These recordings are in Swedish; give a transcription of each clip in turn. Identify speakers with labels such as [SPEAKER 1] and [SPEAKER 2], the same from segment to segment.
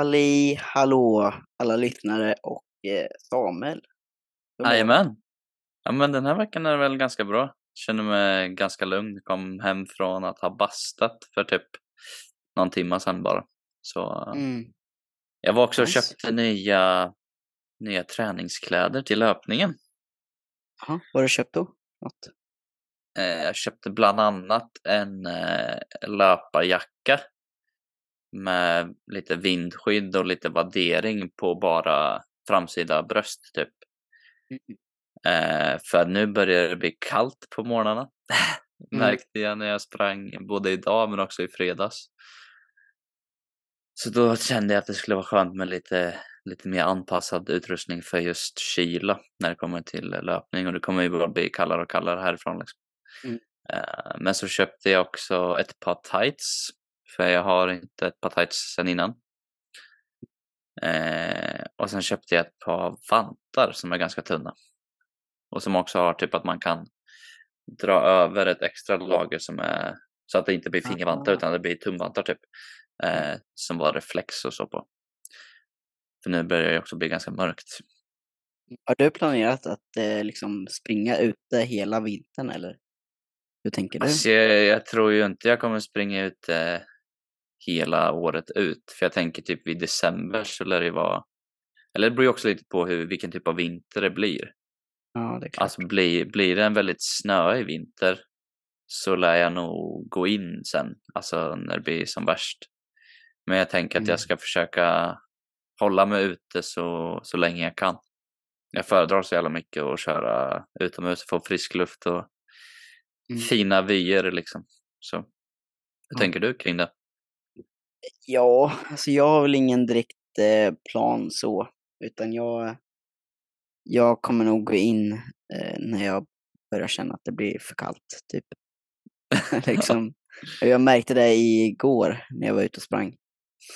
[SPEAKER 1] Halli hallå alla lyssnare och eh, Samuel.
[SPEAKER 2] Jajamän. Ja men den här veckan är väl ganska bra. Känner mig ganska lugn. Kom hem från att ha bastat för typ någon timma sedan bara. Så
[SPEAKER 1] Mm.
[SPEAKER 2] jag var också och
[SPEAKER 1] Nice.
[SPEAKER 2] köpte nya, nya träningskläder till löpningen.
[SPEAKER 1] Jaha, vad har du köpt då? Något?
[SPEAKER 2] Eh, jag köpte bland annat en eh, löparjacka med lite vindskydd och lite vaddering på bara framsida bröst typ.
[SPEAKER 1] Mm.
[SPEAKER 2] Eh, för nu börjar det bli kallt på morgnarna.
[SPEAKER 1] Mm.
[SPEAKER 2] Märkte jag när jag sprang både idag men också i fredags. Så då kände jag att det skulle vara skönt med lite, lite mer anpassad utrustning för just kyla när det kommer till löpning och det kommer ju bara bli kallare och kallare härifrån. Liksom.
[SPEAKER 1] Mm.
[SPEAKER 2] Eh, men så köpte jag också ett par tights för jag har inte ett par tights sen innan. Eh, och sen köpte jag ett par vantar som är ganska tunna. Och som också har typ att man kan dra över ett extra lager som är så att det inte blir fingervantar utan det blir tumvantar typ. Eh, som var reflex och så på. För nu börjar det också bli ganska mörkt.
[SPEAKER 1] Har du planerat att eh, liksom springa ute hela vintern eller? Hur tänker du?
[SPEAKER 2] Alltså, jag, jag tror ju inte jag kommer springa ut eh, hela året ut. För jag tänker typ vid december så lär det vara eller det beror ju också lite på hur, vilken typ av vinter det blir.
[SPEAKER 1] Ja, det är klart.
[SPEAKER 2] Alltså blir, blir det en väldigt snöig vinter så lär jag nog gå in sen, alltså när det blir som värst. Men jag tänker att
[SPEAKER 1] Mm.
[SPEAKER 2] jag ska försöka hålla mig ute så, så länge jag kan. Jag föredrar så jävla mycket att köra utomhus, få frisk luft och
[SPEAKER 1] Mm.
[SPEAKER 2] fina vyer liksom. Så hur
[SPEAKER 1] Ja.
[SPEAKER 2] tänker du kring det?
[SPEAKER 1] Ja, alltså jag har väl ingen direkt eh, plan så, utan jag, jag kommer nog gå in eh, när jag börjar känna att det blir för kallt, typ. liksom. Jag märkte det igår när jag var ute och sprang.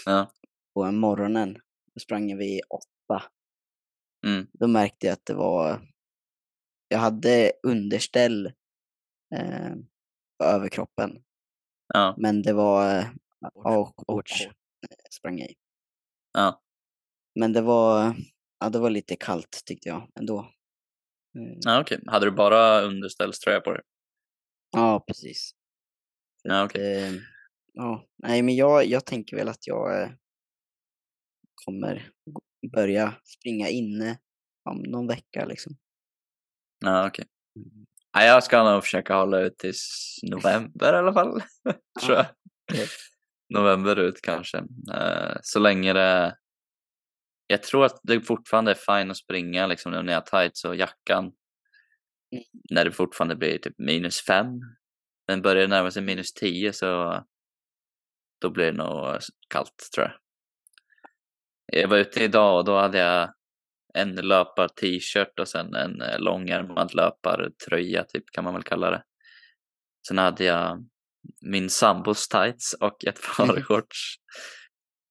[SPEAKER 2] Ja.
[SPEAKER 1] På morgonen, då sprang jag vid åtta.
[SPEAKER 2] Mm.
[SPEAKER 1] Då märkte jag att det var, jag hade underställ eh, på överkroppen,
[SPEAKER 2] Ja,
[SPEAKER 1] men det var eh, och eh, sprang jag i.
[SPEAKER 2] ja.
[SPEAKER 1] Men det var, ja, det var lite kallt tyckte jag ändå.
[SPEAKER 2] Ja okej. Hade du bara underställströja på dig?
[SPEAKER 1] Ja, precis.
[SPEAKER 2] Ja, okej.
[SPEAKER 1] eh, ja, nej, men jag, jag tänker väl att jag eh, kommer börja springa inne om någon vecka liksom.
[SPEAKER 2] Ja, okej.
[SPEAKER 1] Mm.
[SPEAKER 2] Ja, jag ska nog försöka hålla ut tills november i alla fall. tror jag. November ut kanske. Eh, så länge det... Jag tror att det fortfarande är fine att springa liksom när jag har tights och jackan.
[SPEAKER 1] Mm.
[SPEAKER 2] När det fortfarande blir typ minus fem. Men börjar det närma sig minus tio så då blir det nog kallt tror jag. Jag var ute idag och då hade jag en löpar-t-shirt och sen en eh, långärmad löpartröja typ kan man väl kalla det. Sen hade jag min sambos tights och ett par shorts.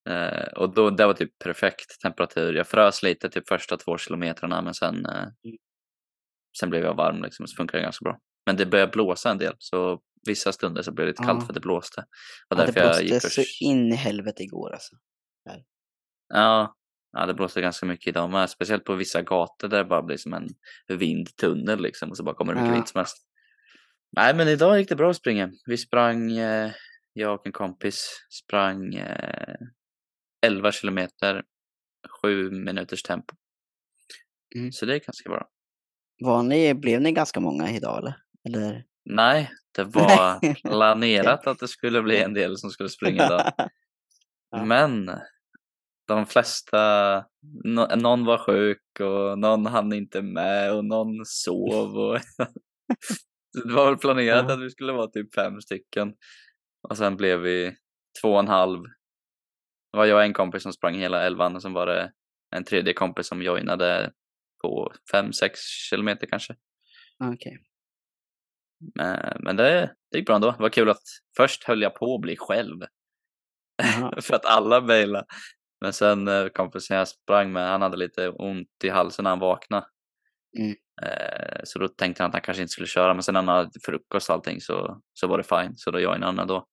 [SPEAKER 2] Eh, och då, det var typ perfekt temperatur. Jag frös lite typ första två kilometrarna men sen, eh, sen blev jag varm liksom så funkar det ganska bra. Men det började blåsa en del så vissa stunder så blev det lite kallt
[SPEAKER 1] Ja.
[SPEAKER 2] för att det blåste. Och
[SPEAKER 1] Ja, det
[SPEAKER 2] därför jag gick
[SPEAKER 1] blåste
[SPEAKER 2] och...
[SPEAKER 1] så in i helvete igår alltså.
[SPEAKER 2] Ja, ja, det blåste ganska mycket idag med. Speciellt på vissa gator där det bara blir som en vindtunnel liksom och så bara kommer det mycket
[SPEAKER 1] Ja.
[SPEAKER 2] vind som helst. Nej, men idag gick det bra att springa. Vi sprang, eh, jag och en kompis sprang eh, 11 kilometer, 7 minuters tempo.
[SPEAKER 1] Mm.
[SPEAKER 2] Så det är ganska bra.
[SPEAKER 1] Var ni, blev ni ganska många idag eller? eller?
[SPEAKER 2] Nej, det var planerat att det skulle bli en del som skulle springa idag.
[SPEAKER 1] Ja.
[SPEAKER 2] Men de flesta, nå- någon var sjuk och någon hann inte med och någon sov. Och det var väl planerat
[SPEAKER 1] Ja.
[SPEAKER 2] att vi skulle vara typ fem stycken. Och sen blev vi två och en halv. Det var jag och en kompis som sprang hela elvan och sen var det en tredje kompis som joinade på fem, sex kilometer kanske.
[SPEAKER 1] Okej.
[SPEAKER 2] Men, men det, det gick bra ändå. Det var kul att först höll jag på att bli själv. För att alla bailade. Men sen eh, kompisen jag sprang med, han hade lite ont i halsen när han vaknade.
[SPEAKER 1] Mm.
[SPEAKER 2] Eh, så då tänkte han att han kanske inte skulle köra. Men sen när han hade frukost och allting så, så var det fine. Så då joinade han ändå.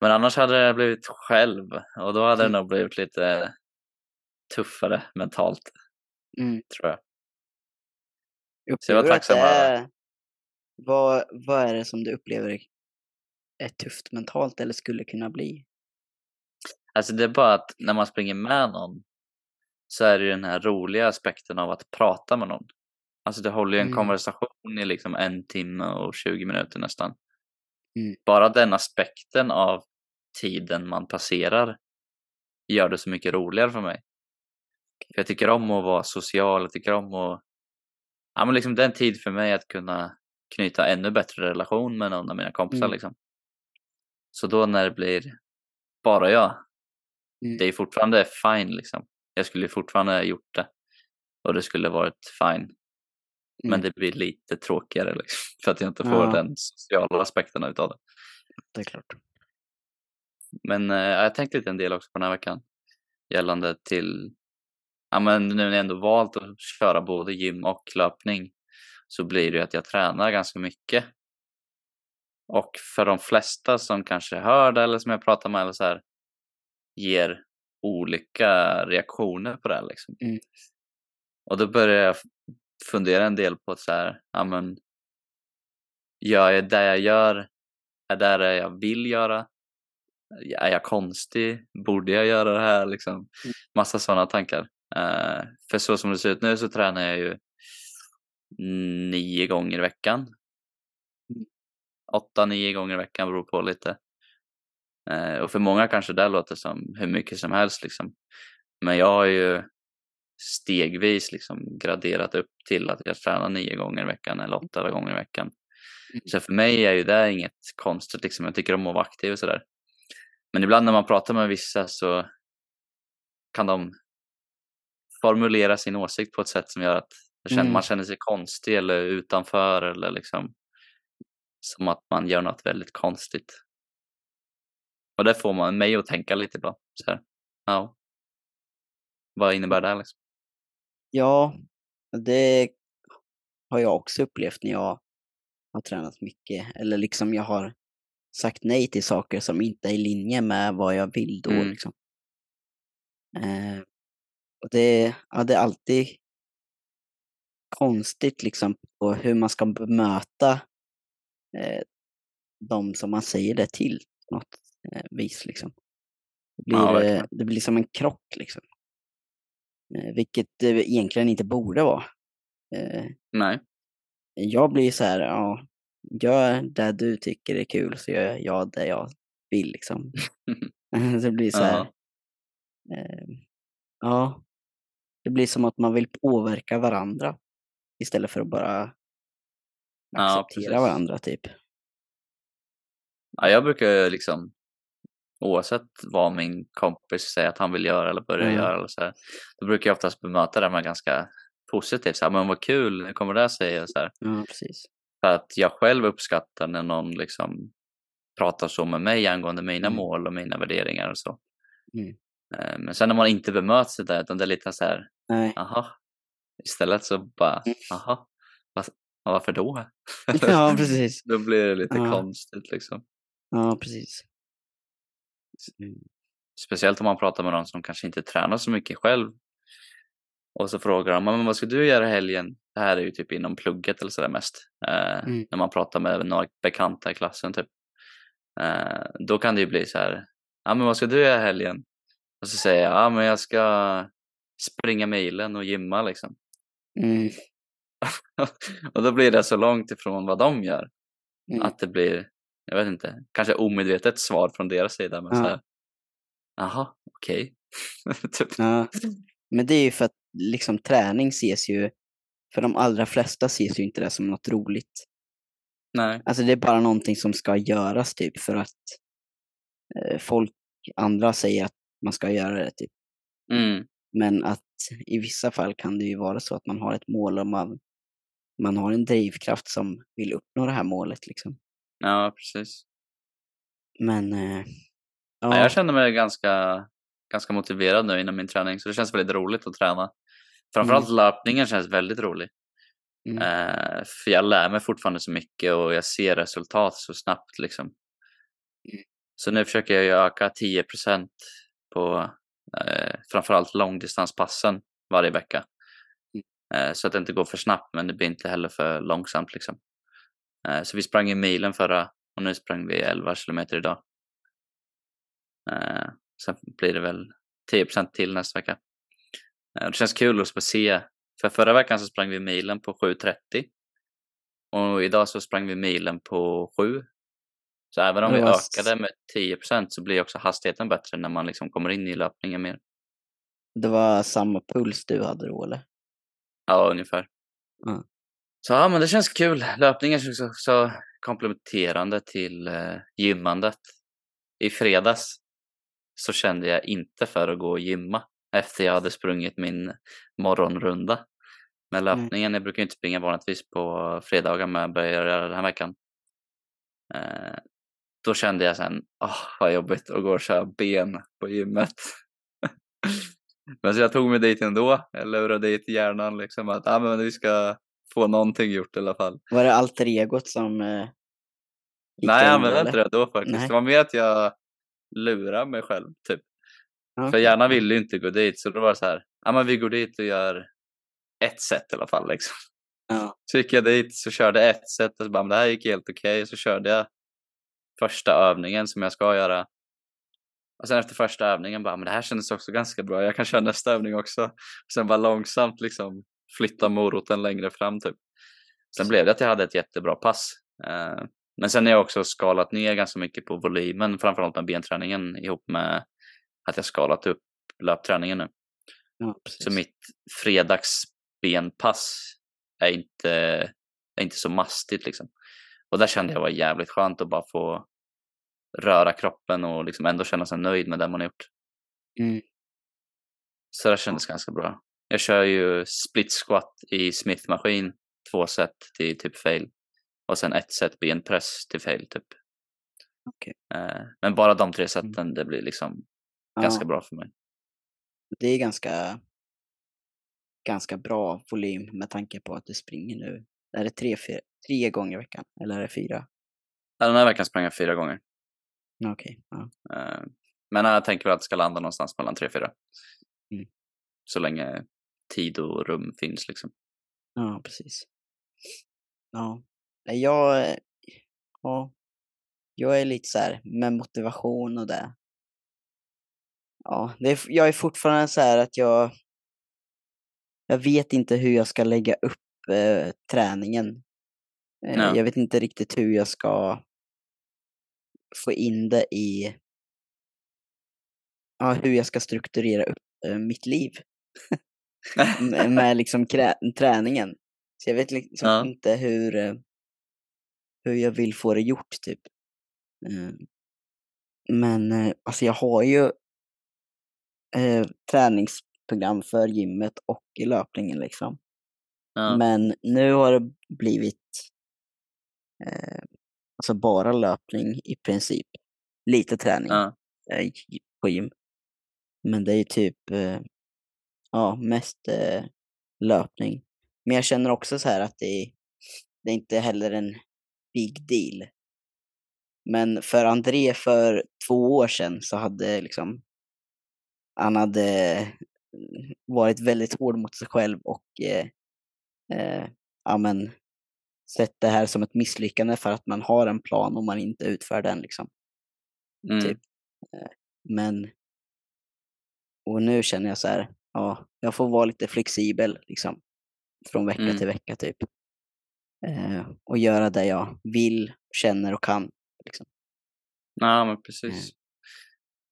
[SPEAKER 2] Men annars hade det blivit själv. Och då hade det
[SPEAKER 1] Mm.
[SPEAKER 2] nog blivit lite tuffare mentalt,
[SPEAKER 1] Mm.
[SPEAKER 2] tror jag. Så jag var tacksam
[SPEAKER 1] det
[SPEAKER 2] över-
[SPEAKER 1] vad, vad är det som du upplever är tufft mentalt eller skulle kunna bli?
[SPEAKER 2] Alltså det är bara att när man springer med någon så är det ju den här roliga aspekten av att prata med någon. Alltså det håller ju en
[SPEAKER 1] Mm.
[SPEAKER 2] konversation i liksom en timme och 20 minuter nästan.
[SPEAKER 1] Mm.
[SPEAKER 2] Bara den aspekten av tiden man passerar gör det så mycket roligare för mig. För jag tycker om att vara social, jag tycker om att... Ja men liksom det är en tid för mig att kunna knyta ännu bättre relation med någon av mina kompisar
[SPEAKER 1] Mm.
[SPEAKER 2] liksom. Så då när det blir bara jag,
[SPEAKER 1] Mm.
[SPEAKER 2] det är fortfarande fine liksom. Jag skulle fortfarande ha gjort det. Och det skulle varit fine. Men
[SPEAKER 1] Mm.
[SPEAKER 2] det blir lite tråkigare liksom. För att jag inte får
[SPEAKER 1] Ja.
[SPEAKER 2] den sociala aspekten utav det.
[SPEAKER 1] Det är klart.
[SPEAKER 2] Men eh, jag har tänkt lite en del också på den här veckan. Gällande till, ja men nu när jag ändå valt att köra både gym och löpning. Så blir det ju att jag tränar ganska mycket. Och för de flesta som kanske hör det eller som jag pratar med eller så här. Ger olika reaktioner på det här liksom.
[SPEAKER 1] Mm.
[SPEAKER 2] Och då börjar jag f- fundera en del på att så här, ja men. Gör jag det jag gör? Är det det jag vill göra? är jag konstig? Borde jag göra det här? Liksom, massa sådana tankar. Eh, för så som det ser ut nu så tränar jag ju nio gånger i veckan. Åtta, nio gånger i veckan beror på lite. Eh, och för många kanske det låter som hur mycket som helst liksom. Men jag har ju stegvis liksom graderat upp till att jag tränar nio gånger i veckan eller åtta gånger i veckan. Så för mig är ju det inget konstigt liksom. Jag tycker om att vara aktiv och sådär. Men ibland när man pratar med vissa så kan de formulera sin åsikt på ett sätt som gör att känner,
[SPEAKER 1] Mm.
[SPEAKER 2] man känner sig konstig eller utanför eller liksom som att man gör något väldigt konstigt. Och det får man mig att tänka lite ibland. Så här, ja. Vad innebär det liksom?
[SPEAKER 1] Ja, det har jag också upplevt när jag har tränat mycket. Eller liksom jag har sagt nej till saker som inte är i linje med vad jag vill då.
[SPEAKER 2] Mm.
[SPEAKER 1] Liksom. Eh, och det, ja, det är alltid konstigt liksom på hur man ska bemöta eh, de som man säger det till på något eh, vis. Liksom. Det, blir,
[SPEAKER 2] Ja,
[SPEAKER 1] eh, det blir som en krock liksom. Eh, vilket det egentligen inte borde vara. Eh,
[SPEAKER 2] Nej.
[SPEAKER 1] jag blir så här, ja, gör det du tycker är kul så gör jag det jag vill liksom. det blir så här, eh, ja, det blir som att man vill påverka varandra istället för att bara
[SPEAKER 2] Ja,
[SPEAKER 1] acceptera
[SPEAKER 2] precis.
[SPEAKER 1] varandra typ.
[SPEAKER 2] Ja, jag brukar liksom oavsett vad min kompis säger att han vill göra eller börja
[SPEAKER 1] Mm.
[SPEAKER 2] göra eller så här, då brukar jag oftast bemöta det med ganska positivt. Så här, men vad kul, hur kommer det sig? Och Så här.
[SPEAKER 1] Ja, precis.
[SPEAKER 2] För att jag själv uppskattar när någon liksom pratar så med mig angående mina
[SPEAKER 1] Mm.
[SPEAKER 2] mål och mina värderingar och så.
[SPEAKER 1] Mm.
[SPEAKER 2] Eh, Men sen när man inte bemöts det där, utan det är lite så här,
[SPEAKER 1] Nej.
[SPEAKER 2] aha. Istället så bara,
[SPEAKER 1] Mm.
[SPEAKER 2] aha, varför då?
[SPEAKER 1] ja, precis.
[SPEAKER 2] då blir det lite
[SPEAKER 1] Ja.
[SPEAKER 2] konstigt liksom.
[SPEAKER 1] Ja, precis. Mm.
[SPEAKER 2] Speciellt om man pratar med någon som kanske inte tränar så mycket själv. Och så frågar de, men vad ska du göra helgen? Det här är ju typ inom plugget eller sådär mest. Eh,
[SPEAKER 1] Mm.
[SPEAKER 2] När man pratar med några bekanta i klassen typ. Eh, då kan det ju bli så här, ja men vad ska du göra helgen? Och så säger jag, ja men jag ska springa milen och gymma liksom.
[SPEAKER 1] Mm.
[SPEAKER 2] och då blir det så långt ifrån vad de gör.
[SPEAKER 1] Mm.
[SPEAKER 2] Att det blir, jag vet inte, kanske omedvetet svar från deras sida. Men
[SPEAKER 1] Ja.
[SPEAKER 2] så här, jaha, okej. typ.
[SPEAKER 1] Ja. Men det är ju för att liksom träning ses ju, för de allra flesta ses ju inte det som något roligt.
[SPEAKER 2] Nej.
[SPEAKER 1] Alltså det är bara någonting som ska göras typ för att eh, folk, andra säger att man ska göra det typ.
[SPEAKER 2] Mm.
[SPEAKER 1] Men att i vissa fall kan det ju vara så att man har ett mål och man, man har en drivkraft som vill uppnå det här målet liksom.
[SPEAKER 2] Ja, precis.
[SPEAKER 1] Men eh,
[SPEAKER 2] Ja.
[SPEAKER 1] ja,
[SPEAKER 2] jag känner mig ganska, ganska motiverad nu inom min träning så det känns väldigt roligt att träna. Framförallt löpningen känns väldigt rolig.
[SPEAKER 1] Mm.
[SPEAKER 2] Eh, för jag lär mig fortfarande så mycket och jag ser resultat så snabbt liksom.
[SPEAKER 1] Mm.
[SPEAKER 2] Så nu försöker jag öka 10% på eh, framförallt långdistanspassen varje vecka.
[SPEAKER 1] Mm.
[SPEAKER 2] Eh, så att det inte går för snabbt men det blir inte heller för långsamt liksom. Eh, så vi sprang i milen förra och nu sprang vi 11 kilometer idag. Eh, sen blir det väl 10% till nästa vecka. Eh, det känns kul att se, för förra veckan så sprang vi milen på 7.30 och idag så sprang vi milen på 7. Så även om vi ökade med 10% så blir också hastigheten bättre när man liksom kommer in i löpningen mer.
[SPEAKER 1] Det var samma puls du hade då eller?
[SPEAKER 2] Ja, ungefär.
[SPEAKER 1] Mm.
[SPEAKER 2] Så ja, men det känns kul. Löpningen känns också komplementerande till eh, gymmandet. I fredags så kände jag inte för att gå och gymma efter jag hade sprungit min morgonrunda. med
[SPEAKER 1] Mm.
[SPEAKER 2] löpningen, jag brukar inte springa vanligtvis på fredagar men jag börjar göra det den här veckan. Eh, då kände jag sen, åh vad jobbigt att gå och köra ben på gymmet. men så jag tog mig dit ändå, jag lurade dit hjärnan liksom att ah, men vi ska få någonting gjort i alla fall.
[SPEAKER 1] Var det alter egot som eh,
[SPEAKER 2] Nej, jag använde inte det då faktiskt.
[SPEAKER 1] Nej.
[SPEAKER 2] Det var mer att jag lurade mig själv typ.
[SPEAKER 1] Ja,
[SPEAKER 2] För hjärnan ville ju inte gå dit så då var det så här, ja men vi går dit och gör ett set i alla fall liksom.
[SPEAKER 1] Ja.
[SPEAKER 2] Så gick jag dit så körde ett set och så bara, det här gick helt okej. Så körde jag första övningen som jag ska göra. Och sen efter första övningen bara, men det här kändes också ganska bra. Jag kan köra nästa övning också. Sen bara långsamt liksom flytta moroten längre fram typ. Sen blev det att jag hade ett jättebra pass. Eh, Men sen har jag också skalat ner ganska mycket på volymen, framförallt med benträningen ihop med att jag skalat upp löpträningen nu.
[SPEAKER 1] Ja.
[SPEAKER 2] Så mitt fredagsbenpass är inte, är inte så mastigt liksom. Och där kände jag var jävligt skönt att bara få röra kroppen och liksom ändå känna sig nöjd med det man har gjort.
[SPEAKER 1] Mm.
[SPEAKER 2] Så det kändes ganska bra. Jag kör ju split squat i Smith-maskin, två set till typ fail. Och sen ett set benpress till fail typ.
[SPEAKER 1] Okej.
[SPEAKER 2] Eh, Men bara de tre seten, det blir liksom
[SPEAKER 1] Ja,
[SPEAKER 2] ganska bra för mig.
[SPEAKER 1] Det är ganska, ganska bra volym med tanke på att du springer nu. Är det tre, fyra, tre gånger i veckan? Eller är det fyra?
[SPEAKER 2] Ja, Den här veckan sprang jag fyra gånger.
[SPEAKER 1] Okej. Ja.
[SPEAKER 2] Eh, Men jag tänker väl att det ska landa någonstans mellan tre och fyra.
[SPEAKER 1] Mm.
[SPEAKER 2] Så länge tid och rum finns liksom.
[SPEAKER 1] ja, precis. Ja. Jag, ja, jag är lite så här med motivation och det. Ja, det är, jag är fortfarande så här att jag, jag vet inte hur jag ska lägga upp eh, träningen. Eh,
[SPEAKER 2] Ja.
[SPEAKER 1] Jag vet inte riktigt hur jag ska få in det i, ja, hur jag ska strukturera upp eh, mitt liv med, med liksom träningen. Så jag vet liksom
[SPEAKER 2] Ja.
[SPEAKER 1] inte hur, eh, hur jag vill få det gjort typ. Eh, Men eh, alltså jag har ju eh, träningsprogram för gymmet och i löpningen liksom.
[SPEAKER 2] Ja.
[SPEAKER 1] Men nu har det blivit eh, alltså bara löpning i princip. Lite träning
[SPEAKER 2] Ja.
[SPEAKER 1] eh, på gym. Men det är typ eh, ja, mest eh, löpning. Men jag känner också så här att det det är inte heller en big deal. Men för André för två år sedan så hade liksom han hade eh, varit väldigt hård mot sig själv och eh, eh, ja, men, sett det här som ett misslyckande för att man har en plan och man inte utför den. Liksom.
[SPEAKER 2] Mm.
[SPEAKER 1] Typ. Men och nu känner jag så här, ja, jag får vara lite flexibel liksom. Från vecka
[SPEAKER 2] Mm.
[SPEAKER 1] till vecka typ. Eh, och göra det jag vill, känner och kan. Liksom.
[SPEAKER 2] Ja, men precis.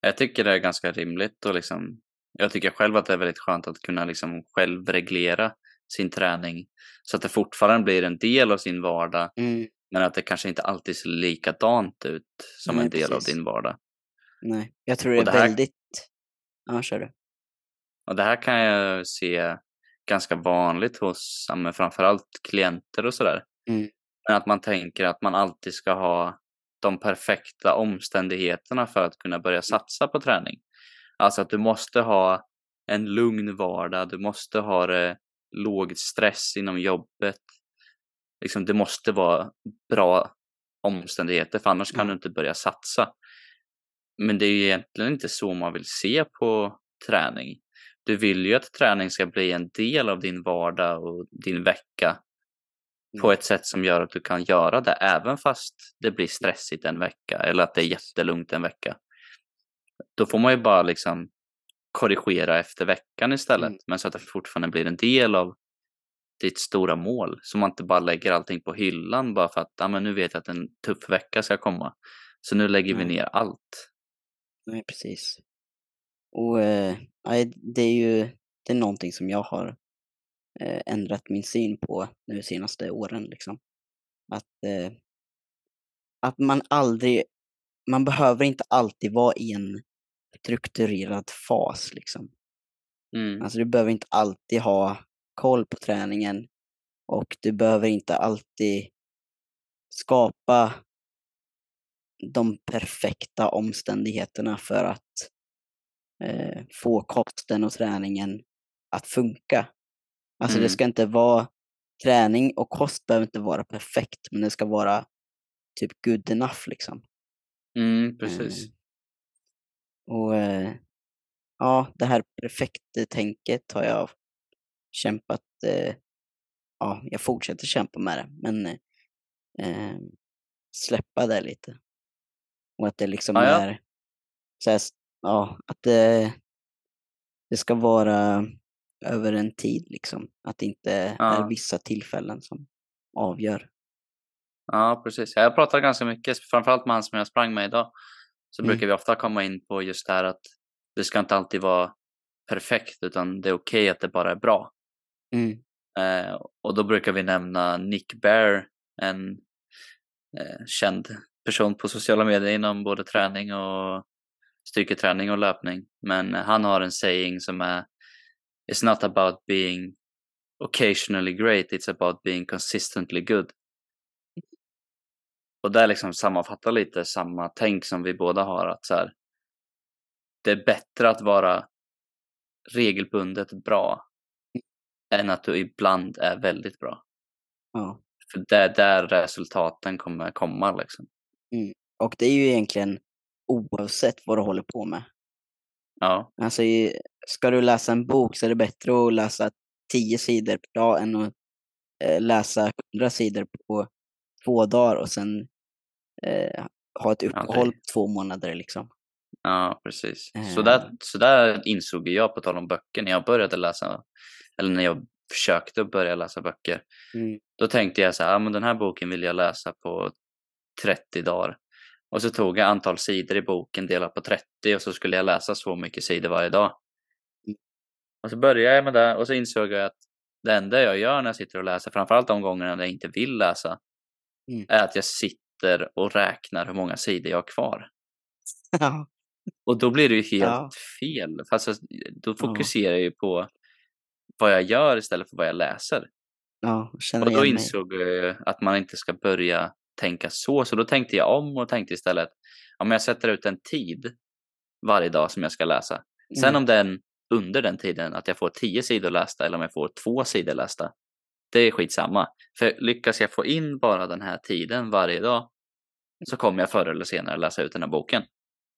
[SPEAKER 2] Jag tycker det är ganska rimligt och liksom, jag tycker själv att det är väldigt skönt att kunna liksom själv reglera sin träning så att det fortfarande blir en del av sin vardag
[SPEAKER 1] Mm,
[SPEAKER 2] men att det kanske inte alltid ser likadant ut som
[SPEAKER 1] Nej,
[SPEAKER 2] en del
[SPEAKER 1] precis.
[SPEAKER 2] av din vardag.
[SPEAKER 1] nej, jag tror det är
[SPEAKER 2] det här-
[SPEAKER 1] väldigt... Ja, kör du.
[SPEAKER 2] Och det här kan jag se ganska vanligt hos men framförallt klienter och sådär.
[SPEAKER 1] Mm.
[SPEAKER 2] Men att man tänker att man alltid ska ha de perfekta omständigheterna för att kunna börja satsa på träning. Alltså att du måste ha en lugn vardag, du måste ha det låg stress inom jobbet. Liksom, det måste vara bra omständigheter för annars kan
[SPEAKER 1] Mm.
[SPEAKER 2] du inte börja satsa. Men det är ju egentligen inte så man vill se på träning. Du vill ju att träning ska bli en del av din vardag och din vecka på
[SPEAKER 1] Mm.
[SPEAKER 2] ett sätt som gör att du kan göra det även fast det blir stressigt en vecka eller att det är jättelugnt en vecka. Då får man ju bara liksom korrigera efter veckan istället,
[SPEAKER 1] Mm.
[SPEAKER 2] men så att det fortfarande blir en del av ditt stora mål. Så man inte bara lägger allting på hyllan bara för att ja, men nu vet jag att en tuff vecka ska komma. Så nu lägger vi
[SPEAKER 1] Nej.
[SPEAKER 2] ner allt.
[SPEAKER 1] Nej, precis. Och eh, det är ju det är någonting som jag har eh, ändrat min syn på nu senaste åren. Liksom. Att, eh, att man aldrig, man behöver inte alltid vara i en strukturerad fas. Liksom.
[SPEAKER 2] Mm.
[SPEAKER 1] Alltså du behöver inte alltid ha koll på träningen och du behöver inte alltid skapa de perfekta omständigheterna för att eh, få kosten och träningen att funka. Alltså det
[SPEAKER 2] Mm.
[SPEAKER 1] ska inte vara, träning och kost behöver inte vara perfekt, men det ska vara typ good enough liksom.
[SPEAKER 2] Mm, precis.
[SPEAKER 1] Eh, och eh, ja, det här perfekta tänket har jag kämpat, eh, ja, jag fortsätter kämpa med det, men eh, eh, släppa det lite. Och att det liksom
[SPEAKER 2] Ja, ja.
[SPEAKER 1] är, så här, ja, att det, det ska vara över en tid liksom. Att det inte
[SPEAKER 2] Ja.
[SPEAKER 1] är vissa tillfällen som avgör.
[SPEAKER 2] Ja, precis. Jag pratar ganska mycket, framförallt med han som jag sprang med idag. Så
[SPEAKER 1] Mm.
[SPEAKER 2] brukar vi ofta komma in på just det här att det ska inte alltid vara perfekt, utan det är okej att det bara är bra.
[SPEAKER 1] Mm.
[SPEAKER 2] Eh, och då brukar vi nämna Nick Bear, en eh, känd person på sociala medier inom både träning och styrketräning och löpning. Men eh, han har en saying som är It's not about being occasionally great, it's about being consistently good. Och det liksom sammanfattar lite samma tänk som vi båda har att så här, det är bättre att vara regelbundet bra än att du ibland är väldigt bra.
[SPEAKER 1] Ja.
[SPEAKER 2] För det är där resultaten kommer komma liksom.
[SPEAKER 1] Och det är ju egentligen oavsett vad du håller på med.
[SPEAKER 2] Ja,
[SPEAKER 1] Alltså, ska du läsa en bok så är det bättre att läsa tio sidor per dag än att eh, läsa hundra sidor på två dagar och sen eh, ha ett uppehåll på två månader liksom.
[SPEAKER 2] ja precis. Så
[SPEAKER 1] Eh.
[SPEAKER 2] där, så där insåg jag på tal om böcker när jag började läsa, eller när jag försökte börja läsa böcker.
[SPEAKER 1] Mm.
[SPEAKER 2] Då tänkte jag så här, ah, men den här boken vill jag läsa på 30 dagar. Och så tog jag antal sidor i boken, delade på 30 och så skulle jag läsa så mycket sidor varje dag. Och så började jag med det och så insåg jag att det enda jag gör när jag sitter och läser, framförallt de gångerna när jag inte vill läsa,
[SPEAKER 1] Mm.
[SPEAKER 2] är att jag sitter och räknar hur många sidor jag har kvar.
[SPEAKER 1] ja.
[SPEAKER 2] Och då blir det ju helt
[SPEAKER 1] Ja.
[SPEAKER 2] fel. Fast jag- då fokuserar jag ju på vad jag gör istället för vad jag läser.
[SPEAKER 1] ja,
[SPEAKER 2] Och då insåg jag att man inte ska börja tänka så. Så då tänkte jag om och tänkte istället, om jag sätter ut en tid varje dag som jag ska läsa. Sen
[SPEAKER 1] Mm.
[SPEAKER 2] om den under den tiden att jag får tio sidor lästa eller om jag får två sidor lästa. Det är skitsamma. För lyckas jag få in bara den här tiden varje dag så kommer jag förr eller senare läsa ut den här boken.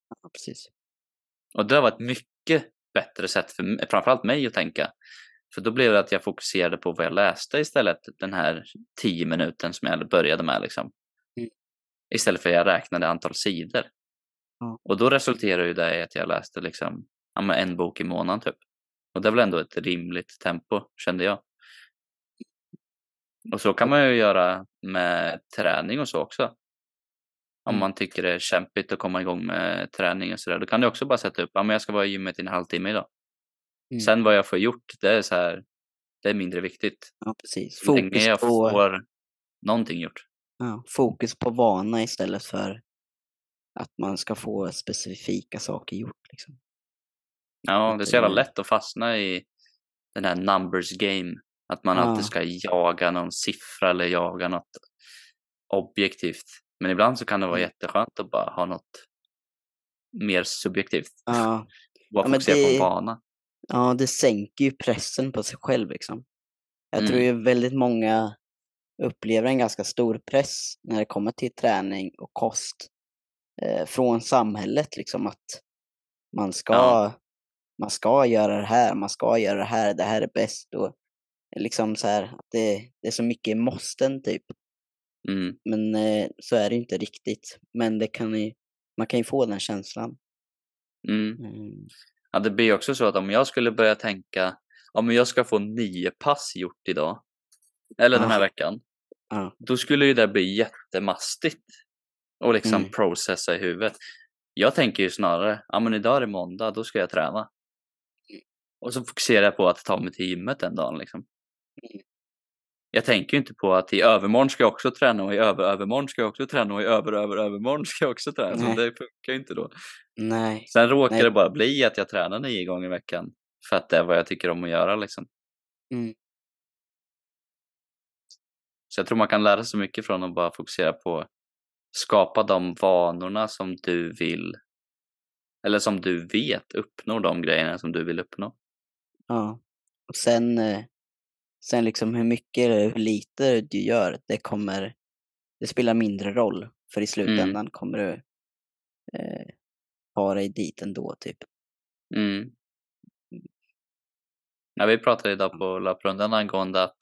[SPEAKER 1] Ja, precis.
[SPEAKER 2] Och det var ett mycket bättre sätt för framförallt mig att tänka. För då blev det att jag fokuserade på vad jag läste istället den här tio minuten som jag började med. Liksom.
[SPEAKER 1] Mm.
[SPEAKER 2] Istället för att jag räknade antal sidor.
[SPEAKER 1] Ja.
[SPEAKER 2] Och då resulterade ju det i att jag läste liksom, ja, en bok i månaden typ. Och det är väl ändå ett rimligt tempo kände jag. Och så kan man ju göra med träning och så också. Om
[SPEAKER 1] Mm.
[SPEAKER 2] man tycker det är kämpigt att komma igång med träning och sådär. Då kan du också bara sätta upp, ja men jag ska vara i gymmet i en halvtimme idag.
[SPEAKER 1] Mm.
[SPEAKER 2] Sen vad jag får gjort, det är så här, det är mindre viktigt.
[SPEAKER 1] Ja, precis.
[SPEAKER 2] Så länge
[SPEAKER 1] Fokus
[SPEAKER 2] jag
[SPEAKER 1] på,
[SPEAKER 2] får någonting gjort.
[SPEAKER 1] Ja, fokus på vana istället för att man ska få specifika saker gjort. Liksom.
[SPEAKER 2] Ja, det är så jävla
[SPEAKER 1] det-
[SPEAKER 2] lätt att fastna i den här numbers game. Att man
[SPEAKER 1] Ja.
[SPEAKER 2] alltid ska jaga någon siffra eller jaga något objektivt. Men ibland så kan det vara
[SPEAKER 1] Mm.
[SPEAKER 2] jätteskönt att bara ha något mer subjektivt.
[SPEAKER 1] Ja,
[SPEAKER 2] Bara
[SPEAKER 1] Ja,
[SPEAKER 2] fokusera på en
[SPEAKER 1] det-
[SPEAKER 2] vana.
[SPEAKER 1] ja, det sänker ju pressen på sig själv. Liksom. Jag tror
[SPEAKER 2] Mm.
[SPEAKER 1] ju väldigt många upplever en ganska stor press när det kommer till träning och kost eh, från samhället. Liksom, att man ska
[SPEAKER 2] Ja.
[SPEAKER 1] man ska göra det här, man ska göra det här, det här är bäst och liksom så här, att det, det är så mycket måsten typ.
[SPEAKER 2] Mm.
[SPEAKER 1] Men eh, så är det inte riktigt. Men det kan ju, man kan ju få den känslan.
[SPEAKER 2] Mm.
[SPEAKER 1] Mm.
[SPEAKER 2] Ja, det blir också så att om jag skulle börja tänka om jag ska få nio pass gjort idag eller den här veckan.
[SPEAKER 1] Ja.
[SPEAKER 2] Då skulle ju det bli jättemastigt och liksom
[SPEAKER 1] Mm.
[SPEAKER 2] processa i huvudet. Jag tänker ju snarare, ja men idag är det måndag, då ska jag träna. Och så fokuserar jag på att ta mig till gymmet den dagen liksom.
[SPEAKER 1] Mm.
[SPEAKER 2] Jag tänker ju inte på att i övermorgon ska jag också träna och i över-övermorgon ska jag också träna och i över-över-övermorgon ska jag också träna. Så
[SPEAKER 1] Nej.
[SPEAKER 2] det funkar ju inte då.
[SPEAKER 1] Nej.
[SPEAKER 2] Sen råkar
[SPEAKER 1] Nej.
[SPEAKER 2] det bara bli att jag tränar nio gånger i veckan. För att det är vad jag tycker om att göra liksom.
[SPEAKER 1] Mm.
[SPEAKER 2] Så jag tror man kan lära sig mycket från att bara fokusera på skapa de vanorna som du vill eller som du vet uppnår de grejerna som du vill uppnå.
[SPEAKER 1] Ja. Och sen, eh, sen liksom hur mycket eller hur lite du gör, det kommer, det spelar mindre roll. För i slutändan kommer du eh, ha dig dit ändå typ.
[SPEAKER 2] Mm. Ja, vi pratade idag på löprundan angående att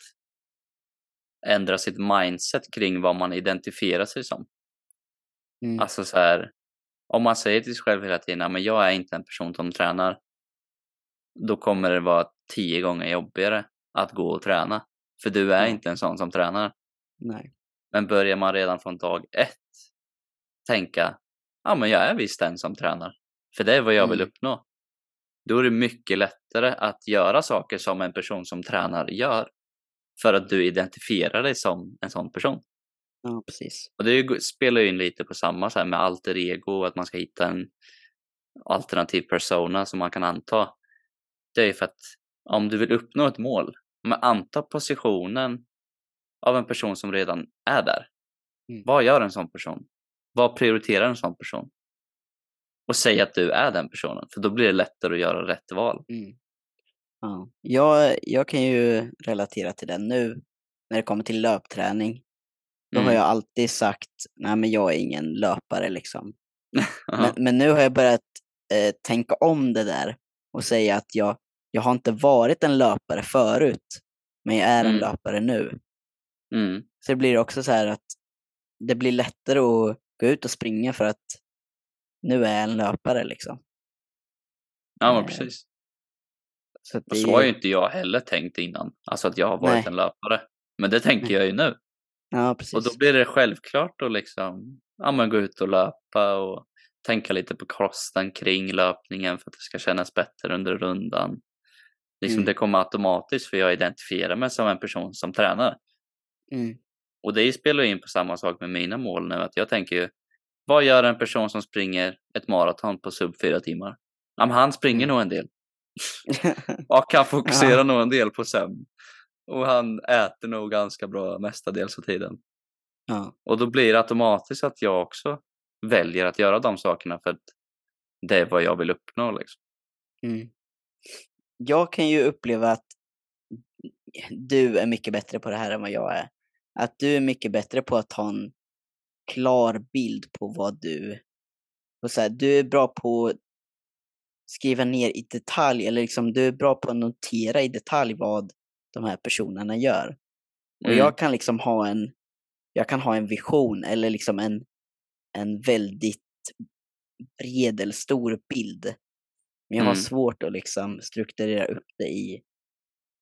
[SPEAKER 2] ändra sitt mindset kring vad man identifierar sig som.
[SPEAKER 1] Mm.
[SPEAKER 2] Alltså så här, om man säger till sig själv hela tiden, "Ja, men jag är inte en person som tränar. Då kommer det vara tio gånger jobbigare att gå och träna. För du är
[SPEAKER 1] Ja.
[SPEAKER 2] inte en sån som tränar.
[SPEAKER 1] Nej.
[SPEAKER 2] Men börjar man redan från dag ett tänka, ja men jag är visst den som tränar. För det är vad jag vill
[SPEAKER 1] Mm.
[SPEAKER 2] uppnå. Då är det mycket lättare att göra saker som en person som tränar gör. För att du identifierar dig som en sån person.
[SPEAKER 1] Ja, precis.
[SPEAKER 2] Och det spelar ju in lite på samma så här med alter ego, att man ska hitta en alternativ persona som man kan anta. Det är ju för att om du vill uppnå ett mål, men anta positionen av en person som redan är där.
[SPEAKER 1] Mm.
[SPEAKER 2] Vad gör en sån person? Vad prioriterar en sån person? Och säg att du är den personen, för då blir det lättare att göra rätt val.
[SPEAKER 1] Mm. Ja. Jag, jag kan ju relatera till det nu när det kommer till löpträning. Då har
[SPEAKER 2] Mm.
[SPEAKER 1] jag alltid sagt, nej men jag är ingen löpare liksom. Men, men nu har jag börjat eh, tänka om det där och säga att jag, jag har inte varit en löpare förut, men jag är en
[SPEAKER 2] Mm.
[SPEAKER 1] löpare nu.
[SPEAKER 2] Mm.
[SPEAKER 1] Så det blir också så här att det blir lättare att gå ut och springa för att nu är jag en löpare liksom.
[SPEAKER 2] ja,
[SPEAKER 1] Eh,
[SPEAKER 2] precis.
[SPEAKER 1] Så
[SPEAKER 2] Och
[SPEAKER 1] det
[SPEAKER 2] så har
[SPEAKER 1] ju-
[SPEAKER 2] inte jag heller tänkt innan. Alltså att jag har varit
[SPEAKER 1] Nej.
[SPEAKER 2] en löpare. Men det tänker
[SPEAKER 1] Nej.
[SPEAKER 2] jag ju nu.
[SPEAKER 1] Ja,
[SPEAKER 2] Och
[SPEAKER 1] precis.
[SPEAKER 2] då blir det självklart att liksom, ja, men gå ut och löpa och tänka lite på kosten kring löpningen för att det ska kännas bättre under rundan. Liksom
[SPEAKER 1] Mm.
[SPEAKER 2] Det kommer automatiskt för jag identifierar mig som en person som tränar.
[SPEAKER 1] Mm.
[SPEAKER 2] Och det spelar in på samma sak med mina mål nu. Att jag tänker ju, vad gör en person som springer ett maraton på sub fyra timmar? Ja, han springer
[SPEAKER 1] Mm.
[SPEAKER 2] nog en del. Och kan fokusera nog en del på sömn. Och han äter nog ganska bra mestadels av tiden.
[SPEAKER 1] ja.
[SPEAKER 2] Och då blir det automatiskt att jag också väljer att göra de sakerna för att det är vad jag vill uppnå. Liksom.
[SPEAKER 1] Mm. Jag kan ju uppleva att du är mycket bättre på det här än vad jag är. Att du är mycket bättre på att ha en klar bild på vad du... Och så här, du är bra på skriva ner i detalj, eller liksom du är bra på att notera i detalj vad de här personerna gör. Och
[SPEAKER 2] Mm.
[SPEAKER 1] jag kan liksom ha en, jag kan ha en vision eller liksom en, en väldigt bred eller stor bild. Men jag har
[SPEAKER 2] Mm.
[SPEAKER 1] svårt att liksom strukturera upp det i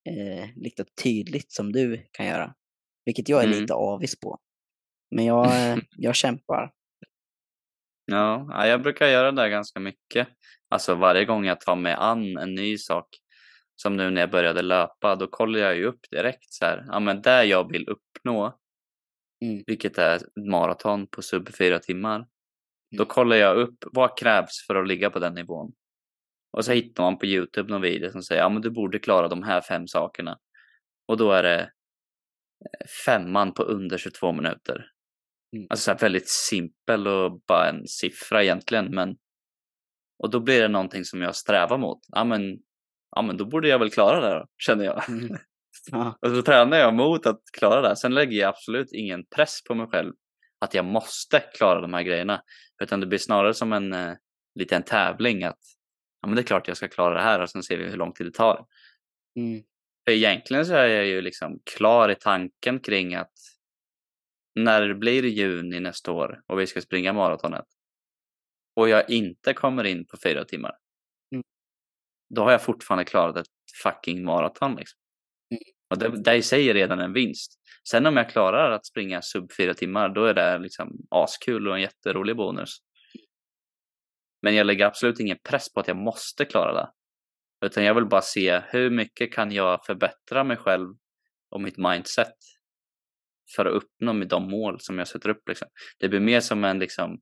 [SPEAKER 1] eh, lite tydligt som du kan göra. Vilket jag är
[SPEAKER 2] Mm.
[SPEAKER 1] lite avis på. Men jag, jag kämpar.
[SPEAKER 2] Ja, ja, jag brukar göra det där ganska mycket. Alltså varje gång jag tar mig an en ny sak. Som nu när jag började löpa, då kollar jag ju upp direkt så här. Ja, men det jag vill uppnå,
[SPEAKER 1] Mm.
[SPEAKER 2] vilket är maraton på sub fyra timmar. Då
[SPEAKER 1] Mm.
[SPEAKER 2] kollar jag upp vad krävs för att ligga på den nivån. Och så hittar man på Youtube någon video som säger ja men du borde klara de här fem sakerna. Och då är det eh, femman på under 22 minuter.
[SPEAKER 1] Mm.
[SPEAKER 2] Alltså så väldigt simpel och bara en siffra egentligen men och då blir det någonting som jag strävar mot. Ja men, ja men då borde jag väl klara det då, känner jag.
[SPEAKER 1] Mm. Ja,
[SPEAKER 2] Och så tränar jag mot att klara det. Sen lägger jag absolut ingen press på mig själv att jag måste klara de här grejerna. Utan det blir snarare som en eh, liten tävling att ja men det är klart jag ska klara det här och sen ser vi hur lång tid det tar.
[SPEAKER 1] Mm.
[SPEAKER 2] För egentligen så är jag ju liksom klar i tanken kring att när det blir juni nästa år och vi ska springa maratonet och jag inte kommer in på fyra timmar.
[SPEAKER 1] Mm.
[SPEAKER 2] Då har jag fortfarande klarat ett fucking maraton liksom.
[SPEAKER 1] Mm.
[SPEAKER 2] Och det, det i sig är redan en vinst. Sen om jag klarar att springa sub fyra timmar, då är det liksom askul och en jätterolig bonus. Men jag lägger absolut ingen press på att jag måste klara det. Utan jag vill bara se hur mycket kan jag förbättra mig själv och mitt mindset för att uppnå med de mål som jag sätter upp. Liksom. Det blir mer som en liksom,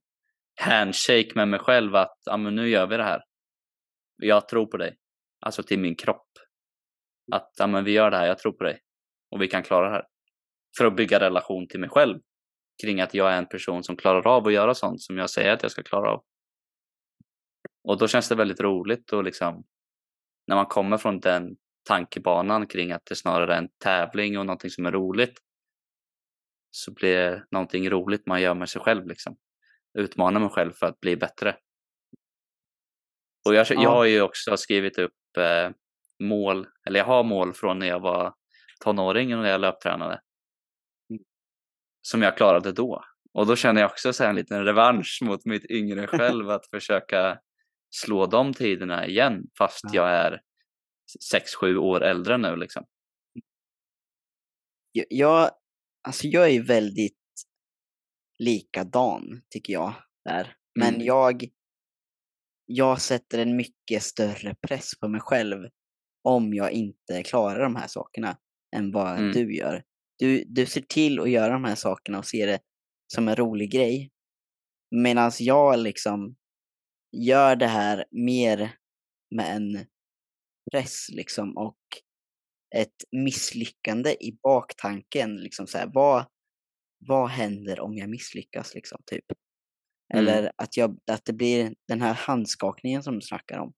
[SPEAKER 2] handshake med mig själv att ja, men nu gör vi det här. Jag tror på dig. Alltså till min kropp. Att ja, men vi gör det här, jag tror på dig. Och vi kan klara det här. För att bygga relation till mig själv. Kring att jag är en person som klarar av att göra sånt som jag säger att jag ska klara av. Och då känns det väldigt roligt och liksom när man kommer från den tankebanan kring att det snarare är en tävling och någonting som är roligt så blir det någonting roligt man gör med sig själv liksom. Utmana mig själv för att bli bättre. Och jag,
[SPEAKER 1] Ja.
[SPEAKER 2] jag har ju också skrivit upp eh, mål, eller jag har mål från när jag var tonåring och när jag löptränade. Som jag klarade då. Och då känner jag också så här en liten revansch mot mitt yngre själv att försöka slå de tiderna igen fast
[SPEAKER 1] Ja.
[SPEAKER 2] jag är 6-7 år äldre nu liksom.
[SPEAKER 1] Jag, alltså jag är väldigt likadan, tycker jag. Där. Men
[SPEAKER 2] Mm.
[SPEAKER 1] jag, jag sätter en mycket större press på mig själv om jag inte klarar de här sakerna än vad
[SPEAKER 2] Mm.
[SPEAKER 1] du gör. Du, du ser till att göra de här sakerna och ser det som en rolig grej. Medan jag liksom gör det här mer med en press liksom och ett misslyckande i baktanken. Liksom så här, vad, vad händer om jag misslyckas? Liksom, typ.
[SPEAKER 2] Mm.
[SPEAKER 1] Eller att, jag, att det blir den här handskakningen som du snackar om.